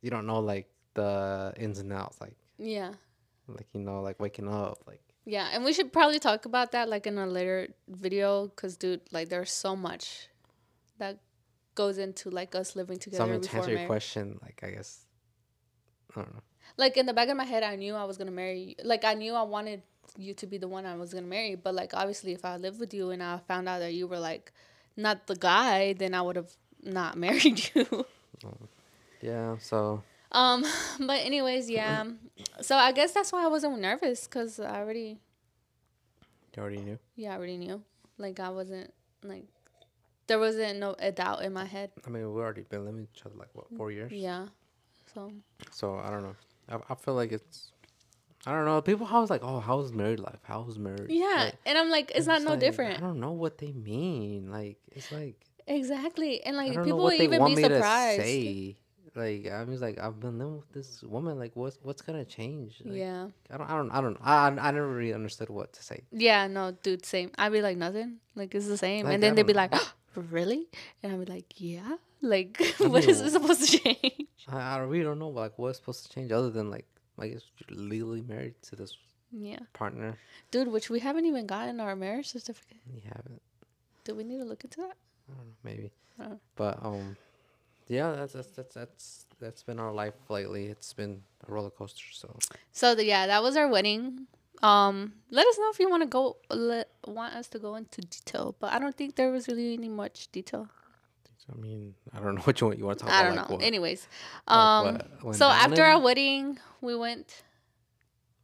you don't know like the ins and outs, like yeah, like you know like waking up, like yeah. And we should probably talk about that like in a later video, cause dude, like there's so much that goes into like us living together so I together mean to before answer your marriage. question, like I guess, I don't know. like in the back of my head i knew i was gonna marry you like i knew i wanted you to be the one i was gonna marry but like obviously if i lived with you and i found out that you were like not the guy then i would have not married you Yeah, so um but anyways yeah so i guess that's why i wasn't nervous because i already you already knew. yeah i already knew like i wasn't like there wasn't no a doubt in my head I mean we've already been living each other like what four years. yeah so So I don't know. I, I feel like it's. I don't know. People always like, oh, how's married life? How's marriage? yeah Like, and i'm like it's not no like, different I don't know what they mean. Like it's like exactly and like people would even be surprised. Like I'm just like I've been living with this woman. Like what's what's gonna change? Like, yeah I don't I don't I don't I I never really understood what to say. Yeah, no, dude, same. I'd be like nothing. Like it's the same. Like, and then they'd be like, Really? And I'd be like, Yeah. Like what is mean, it supposed to change? I, I really don't know like what's supposed to change other than like I guess you're legally married to this Yeah. partner. Dude, which we haven't even gotten our marriage certificate. You haven't. Do we need to look into that? I don't know, maybe. Uh. But um, yeah, that's that's that's that's that's been our life lately. It's been a roller coaster. So So the, yeah, that was our wedding. Um, let us know if you want to go let, want us to go into detail, but I don't think there was really any much detail. I mean, I don't know what you want. You want to talk I about I don't like know. what? Anyways, um, went so after our wedding, we went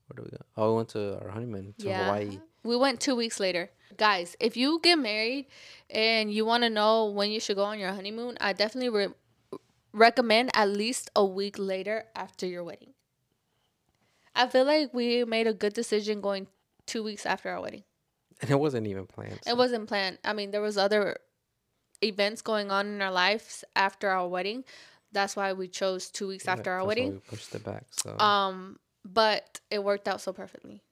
where do we go? Oh, we went to our honeymoon to Hawaii. We went two weeks later. Guys, if you get married and you want to know when you should go on your honeymoon, I definitely re- recommend at least a week later after your wedding. I feel like we made a good decision going two weeks after our wedding. And it wasn't even planned. It wasn't planned. I mean, there was other events going on in our lives after our wedding. That's why we chose two weeks Yeah, after our wedding. we pushed it back. So Um, but it worked out so perfectly.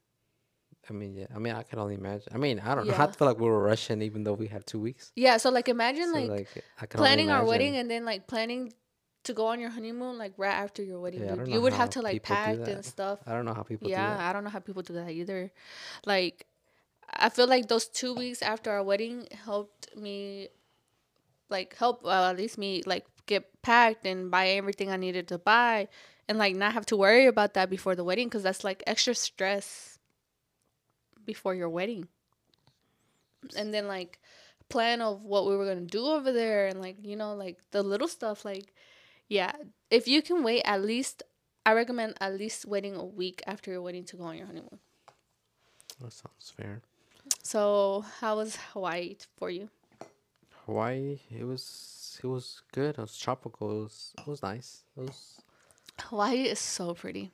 I mean, yeah. I mean, I can only imagine. I mean, I don't know. I feel like we were rushing, even though we had two weeks. Yeah. So like, imagine So like like, I can planning our wedding and then like planning to go on your honeymoon like right after your wedding. Yeah, dude. you would have to like pack and stuff. I don't know how people Yeah, do that. I don't know how people do that either. Like, I feel like those two weeks after our wedding helped me, like, help well, at least me like get packed and buy everything I needed to buy, and like not have to worry about that before the wedding because that's like extra stress before your wedding. And then like plan of what we were gonna do over there and like you know like the little stuff like yeah if you can wait at least I recommend at least waiting a week after your wedding to go on your honeymoon. That sounds fair. So how was Hawaii for you? Hawaii, it was it was good. It was tropical. It was it was nice. It was Hawaii is so pretty.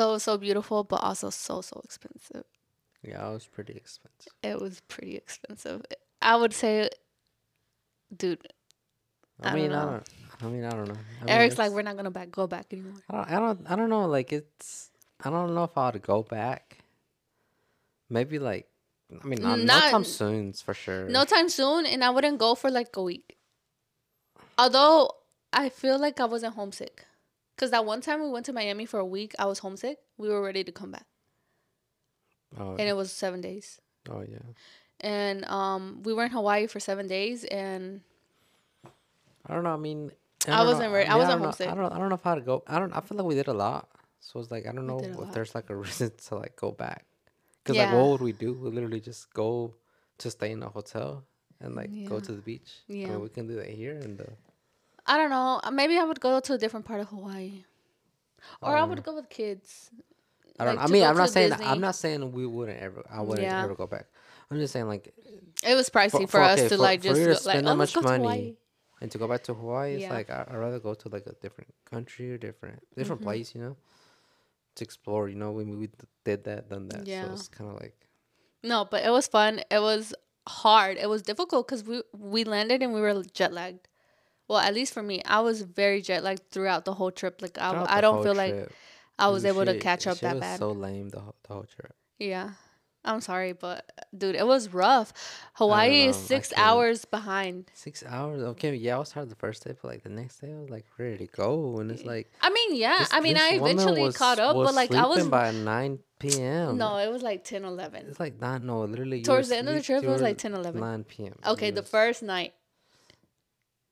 So so beautiful, but also so so expensive. yeah, it was pretty expensive. It was pretty expensive. I would say, dude. I, I mean, don't I don't. I mean, I don't know. I mean, Eric's like, we're not gonna back go back anymore. I don't, I don't. I don't know. Like it's. I don't know if I would go back. Maybe like. I mean, not, Not- no time soon for sure. No time soon, and I wouldn't go for like a week. Although I feel like I wasn't homesick, cause that one time we went to Miami for a week, I was homesick. We were ready to come back, Oh, and it was seven days. oh yeah. And um, we were in Hawaii for seven days, and I don't know. I mean, I know- wasn't very- I mean, wasn't don't know- homesick. I don't. I don't know if I'd go. I don't. I feel like we did a lot. So it's like I don't know if lot. there's like a reason to like go back. Cause like what would we do? We literally just go to stay in a hotel and like go to the beach. I Yeah. mean, we can do that here and uh, I don't know. Maybe I would go to a different part of Hawaii, or I Um, would go with kids. I don't. Like, I mean, I'm not saying. Disney. I'm not saying we wouldn't ever. I wouldn't Yeah. ever go back. I'm just saying like It was pricey For- for, us okay, to for- like just you to go- like spend that oh, much money, and to go back to Hawaii, it's like I, I'd rather go to like a different country or different different Mhm. place. You know, to explore. You know, when we d- did that, done that. Yeah. So it's kind of like. No, but it was fun. It was hard. It was difficult because we we landed and we were jet lagged. Well, at least for me, I was very jet lagged throughout the whole trip. Like I, I don't feel like I was dude, able to catch up that was bad. So lame the whole, the whole trip. yeah, I'm sorry, but dude, it was rough. Hawaii is six hours behind. Six hours. Okay, yeah, I was tired the first day, but like the next day, I was like ready to go, and it's like. I mean, yeah. this- I mean, I eventually was- caught up, but like I was by nine p.m. no, it was like 10, 11. It's like not no, literally. Towards the end of the trip, it was like 10, 11. Nine p.m. Okay, the first night.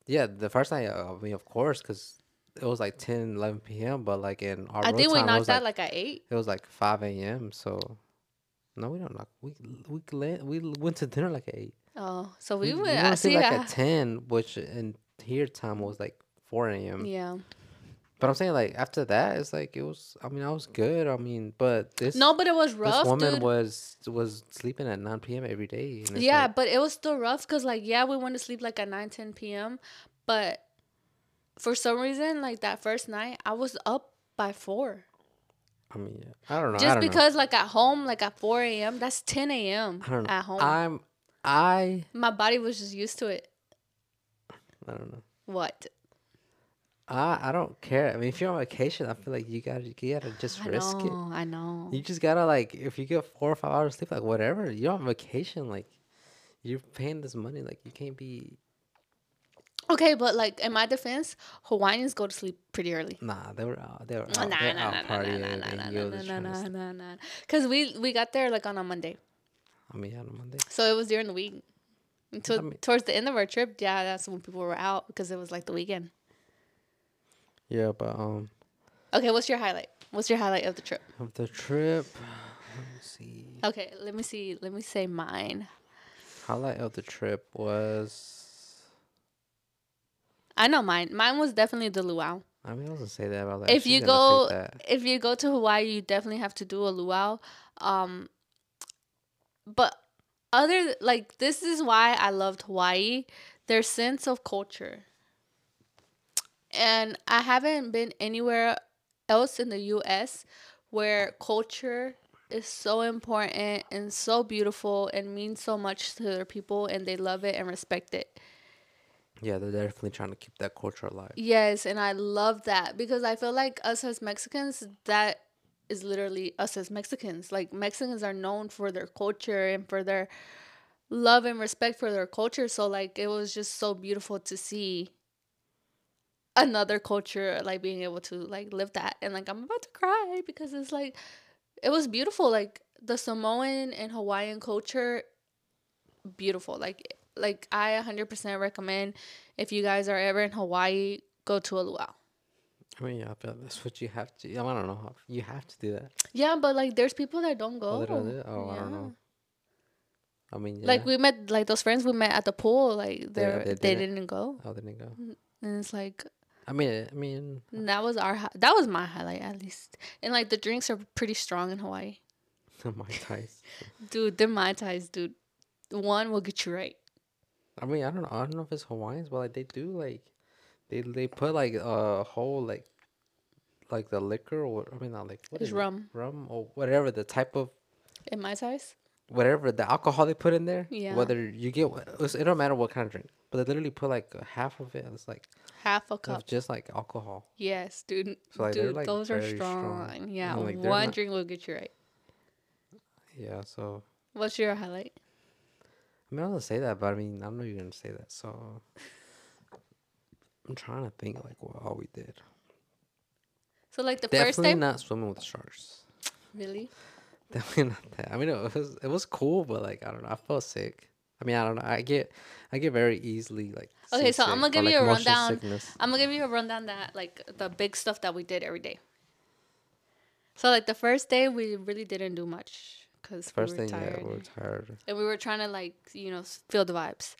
Yeah, the first night. uh, I mean, of course, because it was like 10, 11 p.m. But like in our I think we time, knocked that like, like at eight. it was like five a.m. So no, we don't knock. We we we went to dinner like at eight. Oh, so we, we went. went I see. like I- at ten, which in here time was like four a.m. yeah. But I'm saying like after that, it's like it was. I mean, I was good. I mean, but this No, but it was rough. this woman dude. was was sleeping at nine p.m. every day. yeah, like, but it was still rough because, like, yeah, we went to sleep like at 9, 10 p.m. But for some reason, like that first night, I was up by 4. I mean, yeah. I don't know. Just don't know. because, like, at home, like at 4 a.m., that's 10 a.m. I don't know. at home. I'm I My body was just used to it. I don't know. What? I I don't care. I mean, if you're on vacation, I feel like you gotta you gotta just I risk it. know, I know. You just gotta like if you get four or five hours sleep, like whatever. You're on vacation, like you're paying this money, like you can't be. Okay, but like in my defense, Hawaiians go to sleep pretty early. Nah, they were out. They were Nah, out, nah, they're nah, out nah, nah, partying, nah, nah, nah, nah, nah, nah, nah, nah, nah. Cause we we got there like on a Monday, I mean, on a Monday. so it was during the week. Until I mean- towards the end of our trip, yeah, that's when people were out because it was like the weekend. Yeah, but um, Okay, what's your highlight? What's your highlight of the trip? of the trip, let me see. Okay, let me see. Let me say mine. Highlight of the trip was. I know mine. Mine was definitely the luau. I mean, I wasn't say that about that. If She's you go, if you go to Hawaii, you definitely have to do a luau. Um, but other like this is why I loved Hawaii. Their sense of culture. And I haven't been anywhere else in the US where culture is so important and so beautiful and means so much to their people and they love it and respect it. Yeah, they're definitely trying to keep that culture alive. Yes, and I love that because I feel like us as Mexicans, that is literally us as Mexicans. Like Mexicans are known for their culture and for their love and respect for their culture. So like it was just so beautiful to see another culture like being able to like live that and like I'm about to cry because it's like it was beautiful like the Samoan and Hawaiian culture beautiful like like I 100% recommend if you guys are ever in Hawaii go to a luau. I mean, yeah, I feel that's what you have to. I don't know. You have to do that. Yeah, but like there's people that don't go. Oh, they don't do? Oh, I don't know. I mean, yeah. Like we met like those friends we met at the pool like They- they they they didn't? didn't go. oh, they didn't go. Mm, and it's like I mean, I mean, that was our hi- that was my highlight at least. And like the drinks are pretty strong in Hawaii. my ties. Dude, they're mai tais, dude. One will get you right. I mean, I don't know. I don't know if it's Hawaiians, but like they do like, they they put like a whole like, like the liquor or I mean not like what It's is it? rum rum or whatever the type of in my size. whatever the alcohol they put in there. Yeah. Whether you get it don't matter what kind of drink, but they literally put like half of it. It's like Half a of cup. just like alcohol. Yes, dude. So, like, dude, like, those are strong. strong. Yeah, like, one not- drink will get you right. Yeah. So What's your highlight? I mean, I was gonna say that, but I mean, I know you're gonna say that, so I'm trying to think like what all we did. So like the first Definitely day, not swimming with sharks. really? Definitely not that. I mean, it was it was cool, but like I don't know, I felt sick. I mean, I don't know. I get I get very easily like. Okay, so I'm gonna or, give like, you a rundown. sickness. I'm gonna give you a rundown that like the big stuff that we did every day. So like the first day we really didn't do much because First we were thing, tired yeah, we were tired. and we were trying to like you know feel the vibes.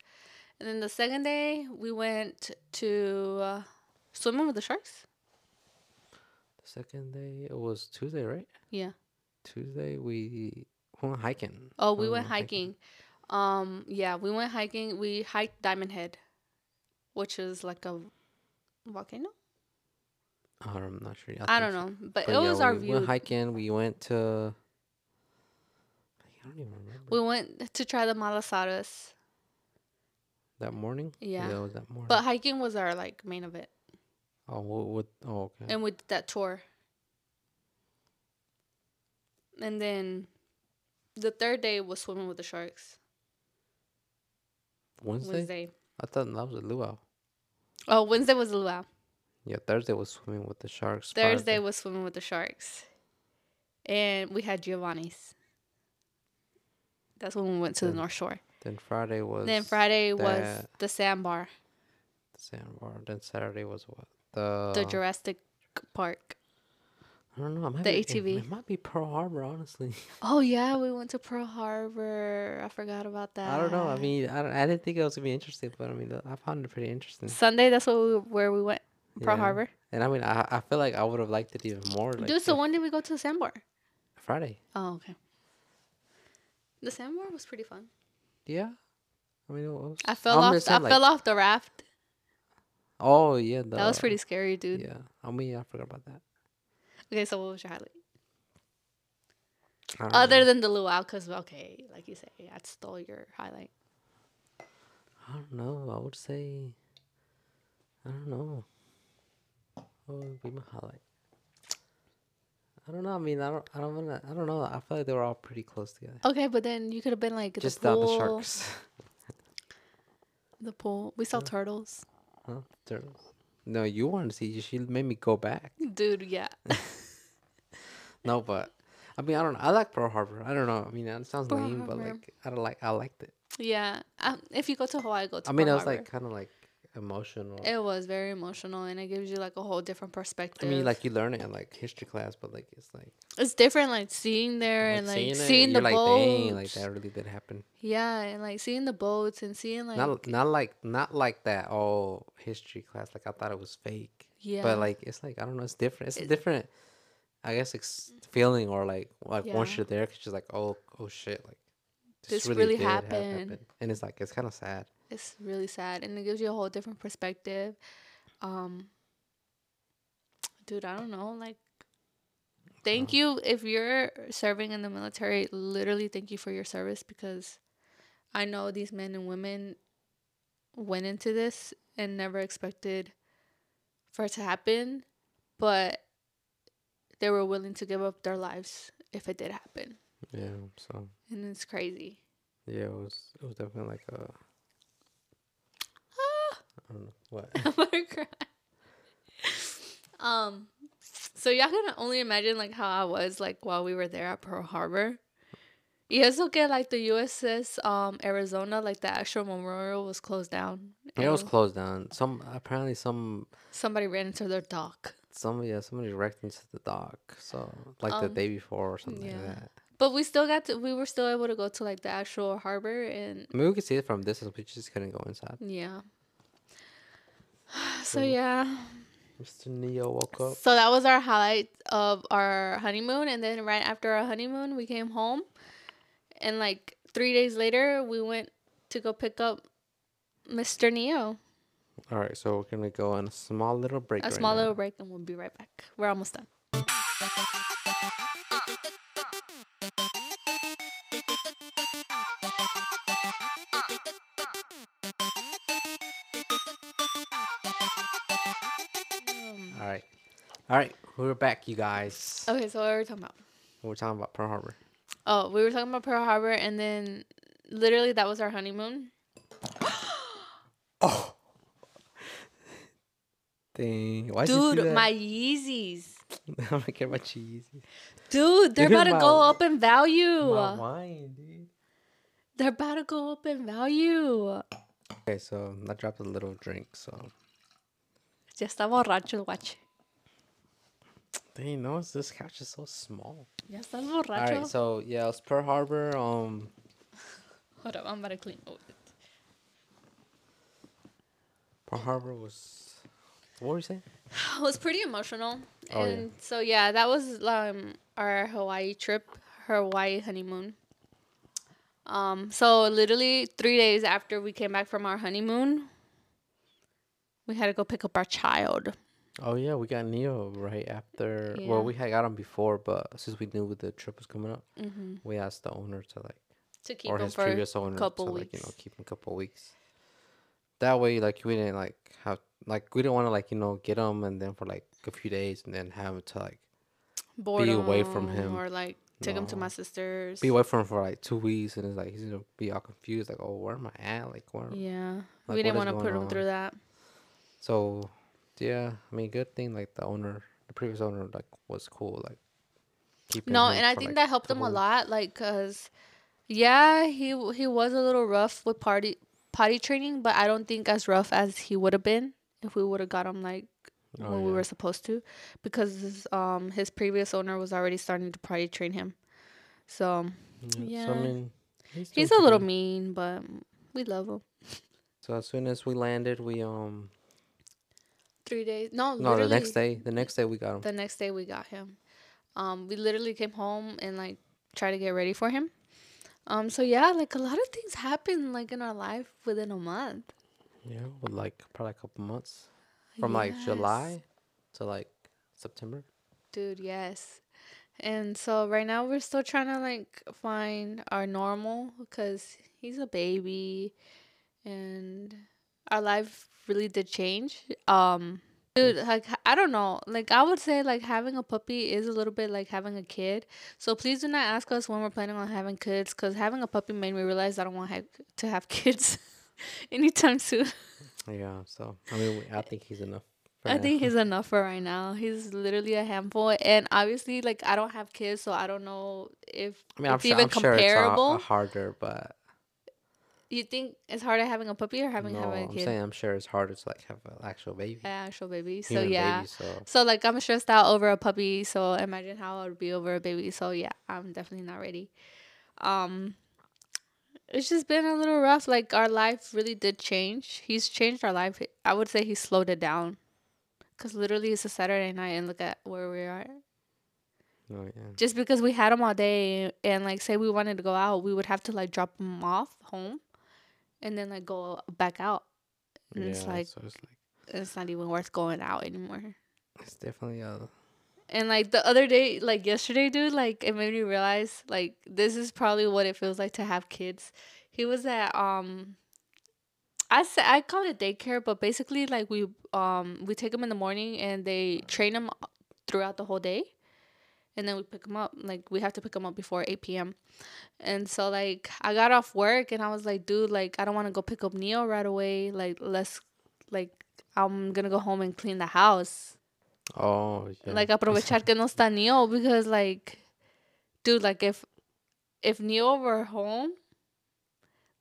And then the second day we went to uh, swimming with the sharks. The second day it was Tuesday, right? Yeah. Tuesday we went hiking. Oh, we Oh, went hiking. Um, yeah, we went hiking. We hiked Diamond Head, which is like a volcano. I'm not sure. I, think don't so. know, but, But it yeah, was our we view. went hiking. We went to. I don't even remember. we went to try the malasadas, that morning. Yeah. it was that morning. but hiking was our like main event, oh, what oh, okay. and we did that tour. And then, the third day was swimming with the sharks. Wednesday? Wednesday. I thought that was a luau. Oh, Wednesday was a luau. Yeah, Thursday was swimming with the sharks. Thursday Friday- was swimming with the sharks, and we had Giovanni's. That's when we went to the North Shore. Then Friday was. Then Friday was that- the sandbar, the sandbar. Then Saturday was what? The. the Jurassic Park. I don't know. It might the be, it- ATV. It, might be Pearl Harbor, honestly. Oh yeah, we went to Pearl Harbor. I forgot about that. I don't know. I mean, I, don't, I didn't think it was gonna be interesting, but I mean, I found it pretty interesting. Sunday. That's what we, where we went. Pearl Yeah. Harbor. And I mean, I I feel like I would have liked it even more. Like Dude, so if- when did we go to the sandbar? Friday. Oh okay. The sandbar was pretty fun. Yeah. I mean, it was. I fell I'm off. just I saying, like- fell off the raft. Oh yeah, the, that was pretty scary, dude. Yeah, I mean, I forgot about that. Okay, so what was your highlight? Other know. than the luau, because okay, like you say, I stole your highlight. I don't know. I would say. I don't know. What would be my highlight? I don't know. I mean, I don't. I don't wanna. I don't know. I feel like they were all pretty close together. Okay, but then you could have been like Just the pool. the sharks. The pool. We saw Yeah. turtles. huh? Turtles. No, you wanted to see. She made me go back. Dude, yeah. No, but I mean, I don't know. I like Pearl Harbor. I don't know. I mean, it sounds Pearl lame, but like, I don't like. I liked it. Yeah. Um, if you go to Hawaii, go to I mean, Pearl it was Harbor. like kind of like emotional. It was very emotional and it gives you like a whole different perspective. I mean, like you learn it in like history class, but like it's like, it's different like seeing there and like seeing, seeing, it, the like, boats. dang, like that really did happen. Yeah, and like seeing the boats and seeing like not not like not like that all history class. Like I thought it was fake. yeah. But like it's like I don't know. It's different. It's It- different. I guess ex- feeling or like like once you're there, 'cause you're like, oh oh shit, like This really did have happened. and it's like it's kind of sad. it's really sad and it gives you a whole different perspective. Um dude, I don't know, like thank you if you're serving in the military, literally thank you for your service because I know these men and women went into this and never expected for it to happen, but they were willing to give up their lives if it did happen. Yeah. So And it's crazy. yeah, it was it was definitely like a I don't know what. I'm gonna cry. Um, so y'all can only imagine like how I was like while we were there at Pearl Harbor. Y eso que like the USS um Arizona, like the actual memorial was closed down. It was closed down. Some apparently some Somebody ran into their dock. Some yeah somebody wrecked into the dock. So like the Um, day before or something yeah. like that. But we still got to we were still able to go to like the actual harbor and I mean, we could see it from distance. We just couldn't go inside. yeah. So yeah. Mr. Neo woke up. So that was our highlight of our honeymoon. And then right after our honeymoon, we came home. And like three days later, we went to go pick up Mr. Neo. All right, so we're gonna go on a small little break. A right small now. little break and we'll be right back. We're almost done. All right, all right, we're back, you guys. Okay, so what were we talking about? We're talking about Pearl Harbor. Oh, we were talking about Pearl Harbor, and then literally that was our honeymoon. Dang! Why did you do Dude, my Yeezys. I don't care about Yeezys. Dude, they're about to go up in value. My wine, dude. They're about to go up in value. Okay, so I dropped a little drink, so Ya está borracho, guache. dang, no, this couch is so small. Ya estás borracho. right, so yeah, it's Pearl Harbor. Um, Hold up, I'm about to clean. Oh, Pearl Harbor was. What were you saying? it was pretty emotional. Oh, yeah. and so yeah, that was um our Hawaii trip, her Hawaii honeymoon. Um, so literally three days after we came back from our honeymoon, we had to go pick up our child. Oh yeah, we got Neo right after. Yeah. Well, we had got him before, but since we knew the trip was coming up, Mm-hmm. we asked the owner to like, To keep or him his for previous owner couple to like you know keep him a couple weeks. That way, like we didn't like have like we didn't want to like you know get him and then for like a few days and then have him to like boredom away from him. or like take him to my sister's. be away from him for like two weeks and it's like he's gonna be all confused like oh where am I at like where yeah, Like, we didn't want to put him through that. so yeah I mean good thing like the owner the previous owner like was cool like keeping No, and I for, think like, that helped him a lot, like, cause, yeah, he he was a little rough with party potty training, but I don't think as rough as he would have been if we would have got him like Oh, when we were supposed to, because um his previous owner was already starting to probably train him, so Yeah, So I mean, he's, he's a little mean, but we love him. So as soon as we landed, we um Three days, no, no the next day the next day we got him. the next day we got him. Um, we literally came home and like tried to get ready for him. Um, so yeah, like a lot of things happen like in our life within a month. Yeah, with like probably a couple months from like Yes. July to like September. Dude, yes. And so right now we're still trying to like find our normal because he's a baby and our life really did change. Um dude, like I don't know. Like I would say like having a puppy is a little bit like having a kid. So please do not ask us when we're planning on having kids cuz having a puppy made me realize I don't want ha- to have kids anytime soon. Yeah, so I mean, I think he's enough. I now. think he's enough for right now. He's literally a handful, and obviously, like I don't have kids, so I don't know if I mean, I'm it's sure, even I'm sure it's comparable. a, a harder, but you think it's harder having a puppy or having no, having a I'm kid? saying I'm sure it's harder to like have an actual baby. Yeah, actual baby. So human yeah. baby, so So like I'm stressed out over a puppy. So imagine how I would be over a baby. So yeah, I'm definitely not ready. Um, it's just been a little rough. Like our life really did change. He's changed our life. I would say he slowed it down. Cause literally it's a Saturday night and look at where we are. oh yeah. Just because we had him all day and like say we wanted to go out, we would have to like drop him off home, and then like go back out. And yeah, it's like so it's like it's not even worth going out anymore. it's definitely a And like the other day, like yesterday, dude, like it made me realize like this is probably what it feels like to have kids. He was at um I say I call it daycare, but basically like we um we take them in the morning and they train them throughout the whole day. And then we pick them up. Like we have to pick them up before 8 p.m. And so like I got off work and I was like, dude, like I don't want to go pick up Neo right away. Like let's like I'm gonna go home and clean the house. Oh yeah. Like aprovechar que no está Neo because like dude like if if Neo were home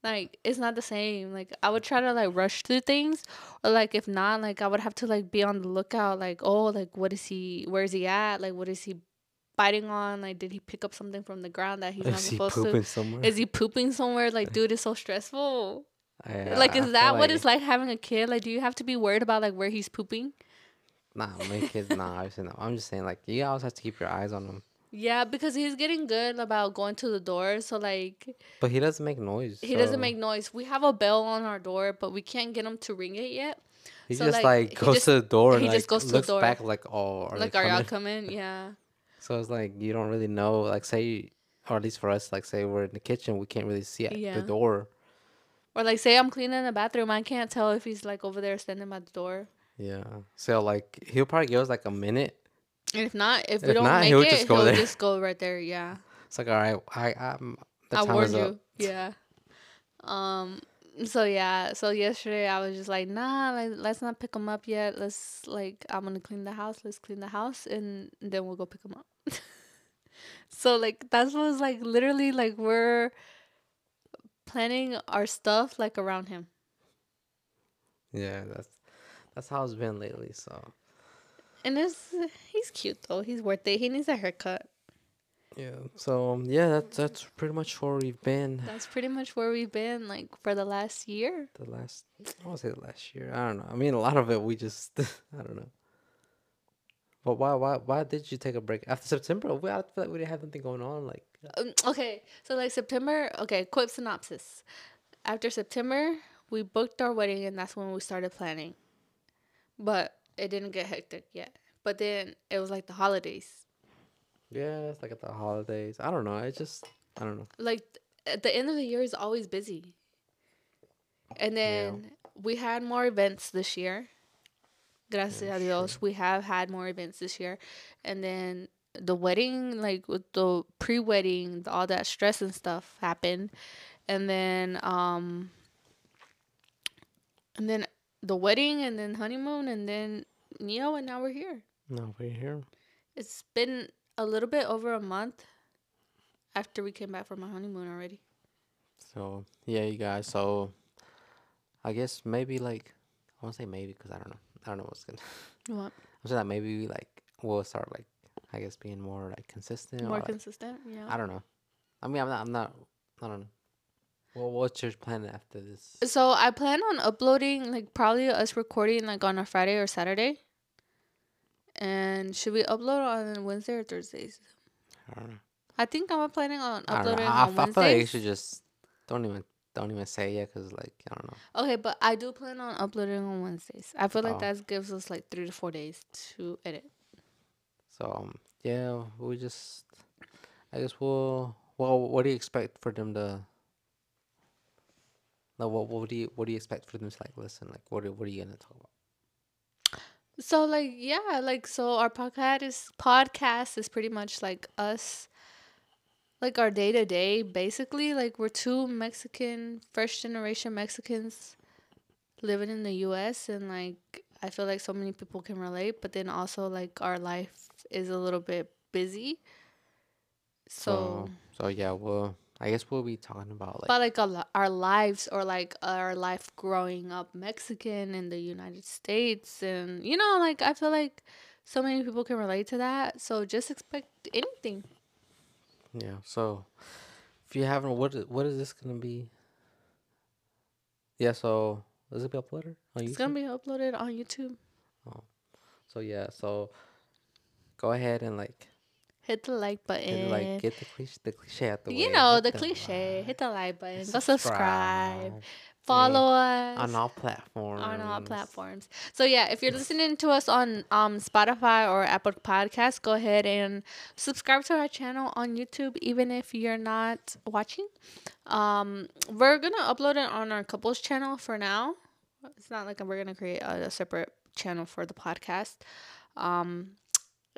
like it's not the same. Like I would try to like rush through things or like if not like I would have to like be on the lookout like oh like what is he where is he at? Like what is he biting on? Like did he pick up something from the ground that he's not is he supposed pooping to? somewhere? Is he pooping somewhere? Like dude it's so stressful. I- like is that what it's like having a kid? Like do you have to be worried about like where he's pooping? Nah, my kids. Nah. I'm just saying like you always have to keep your eyes on them. Yeah, because he's getting good about going to the door. So like But he doesn't make noise. he doesn't make noise. We have a bell on our door, but we can't get him to ring it yet. He so, just like, like, goes just- to the door and he like just goes to the looks door. back like, oh, are like, are y'all coming? Yeah. So it's like you don't really know. Like say, or at least for us, like say we're in the kitchen, we can't really see at Yeah. the door. Or like say I'm cleaning the bathroom, I can't tell if he's like over there standing by the door. Yeah. So like he'll probably give us like a minute. And if not, if we don't not, make he'll it, just go he'll there. just go right there. Yeah. It's like all right, I I'm the I warned you. up. Yeah. Um. So yeah. So yesterday I was just like, nah, like let's not pick him up yet. Let's like I'm gonna clean the house. Let's clean the house, and then we'll go pick him up. so like that was like literally like we're planning our stuff like around him. Yeah, that's that's how it's been lately. So And it's he's cute though. He's worth it. He needs a haircut. yeah. So um, yeah, that's that's pretty much where we've been That's pretty much where we've been like for the last year. the last. I to say the last year. I don't know. I mean, a lot of it we just I don't know. But why why why did you take a break after September? We I feel like we didn't have anything going on. Like Um, okay, so like September. Okay, quick synopsis. After September, we booked our wedding, and that's when we started planning. But it didn't get hectic yet. But then it was like the holidays. yeah, it's like at the holidays. I don't know. It just I don't know. Like at the end of the year is always busy. And then we had more events this year. Gracias Yeah, a Dios, we have had more events this year. And then the wedding, like with the pre-wedding, all that stress and stuff happened. And then um and then the wedding and then honeymoon and then Neo and now we're here. No, we're here. It's been a little bit over a month after we came back from our honeymoon already. So yeah, you guys. So I guess maybe like I won't say maybe because I don't know. I don't know what's gonna. What? I'm saying that maybe like we'll start like I guess being more like consistent. or, More like, consistent, yeah. I don't know. I mean, I'm not. I'm not. I don't know. Well, what's your plan after this? So I plan on uploading like probably us recording like on a Friday or Saturday. And should we upload on Wednesday or Thursdays? I don't know. I think I'm planning on I don't know. uploading I, I feel like you should just don't even don't even say yeah, cause like I don't know. Okay, but I do plan on uploading on Wednesdays. I feel like Oh. that gives us like three to four days to edit. So um, yeah, we just. I guess we'll. Well, what do you expect for them to? No, what what do you what do you expect for them to like listen? Like, what are, what are you gonna talk about? So like yeah, like so our podcast is podcast is pretty much like us like our day to day basically like we're two Mexican first generation Mexicans living in the US and like I feel like so many people can relate but then also like our life is a little bit busy. So, So so yeah, well, I guess we'll be talking about like but like a, our lives or like our life growing up Mexican in the United States and you know like I feel like so many people can relate to that. So just expect anything. yeah. So if you haven't, what is, what is this gonna be? Yeah. So is it be uploaded on It's gonna be uploaded on YouTube. Oh. So yeah. So go ahead and like Hit the like button. and, like get the cliche the cliche out the way. you know Hit the cliche. like, Hit the like button. hit Go subscribe. subscribe Follow us on all platforms. on all platforms. So yeah, if you're listening to us on um Spotify or Apple Podcasts, go ahead and subscribe to our channel on YouTube, even if you're not watching. Um, we're gonna upload it on our couples channel for now. It's not like we're gonna create a, a separate channel for the podcast. Um,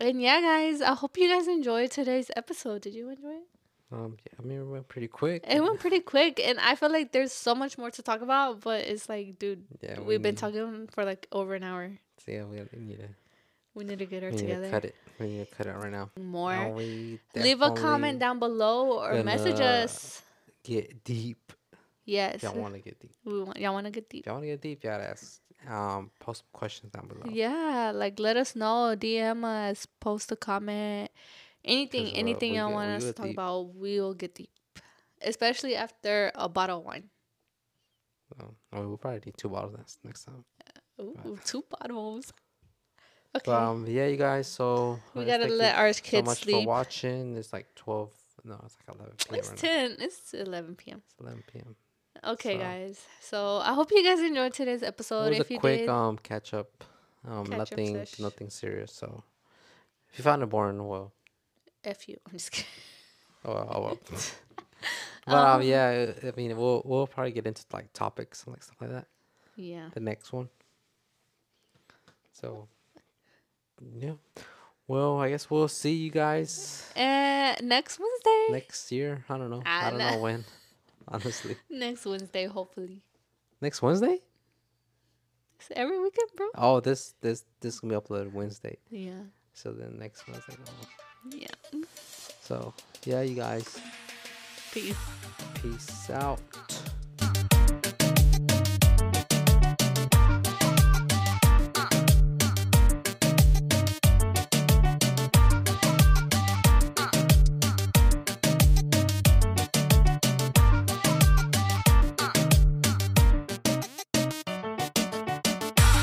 and yeah, guys, I hope you guys enjoyed today's episode. Did you enjoy it? Um, yeah, I mean, it went pretty quick. It went pretty quick, and I feel like there's so much more to talk about, but it's like, dude, Yeah, we we've been talking for like over an hour. So yeah, we need to We need to get her we need to together cut it. We need to cut it right now. more. Leave a comment down below or message us. Get deep. Yes, y'all want to get deep. we want y'all want to get deep. y'all want to get deep, y'all ask. Um, post questions down below. Yeah, like let us know. DM us, post a comment, anything, anything y'all want us to talk deep. about. We will get deep, especially after a bottle of wine. So, I we'll probably need two bottles next next time. Ooh, two bottles. Okay. But, um, yeah, you guys. So we gotta let our so kids much for watching. It's like twelve. No, it's like eleven p.m. It's right now. ten. It's eleven p.m. It's eleven p.m. Okay, So- guys. So I hope you guys enjoyed today's episode. it was If a you quick did, um catch up. Um, Catch up nothing, sesh. nothing serious. So if you found it boring, well, f you. I'm just kidding. oh, well, oh well. but um, Um, yeah, I mean, we'll we'll probably get into like topics and like stuff like that. Yeah. The next one. So yeah. Well, I guess we'll see you guys And next Wednesday. next year. I don't know. I I don't know when. Honestly, Next Wednesday, hopefully. next Wednesday. It's every weekend, bro. Oh, this this this is gonna be uploaded Wednesday. Yeah. So then next Wednesday. Yeah. So yeah, you guys. Peace. Peace out.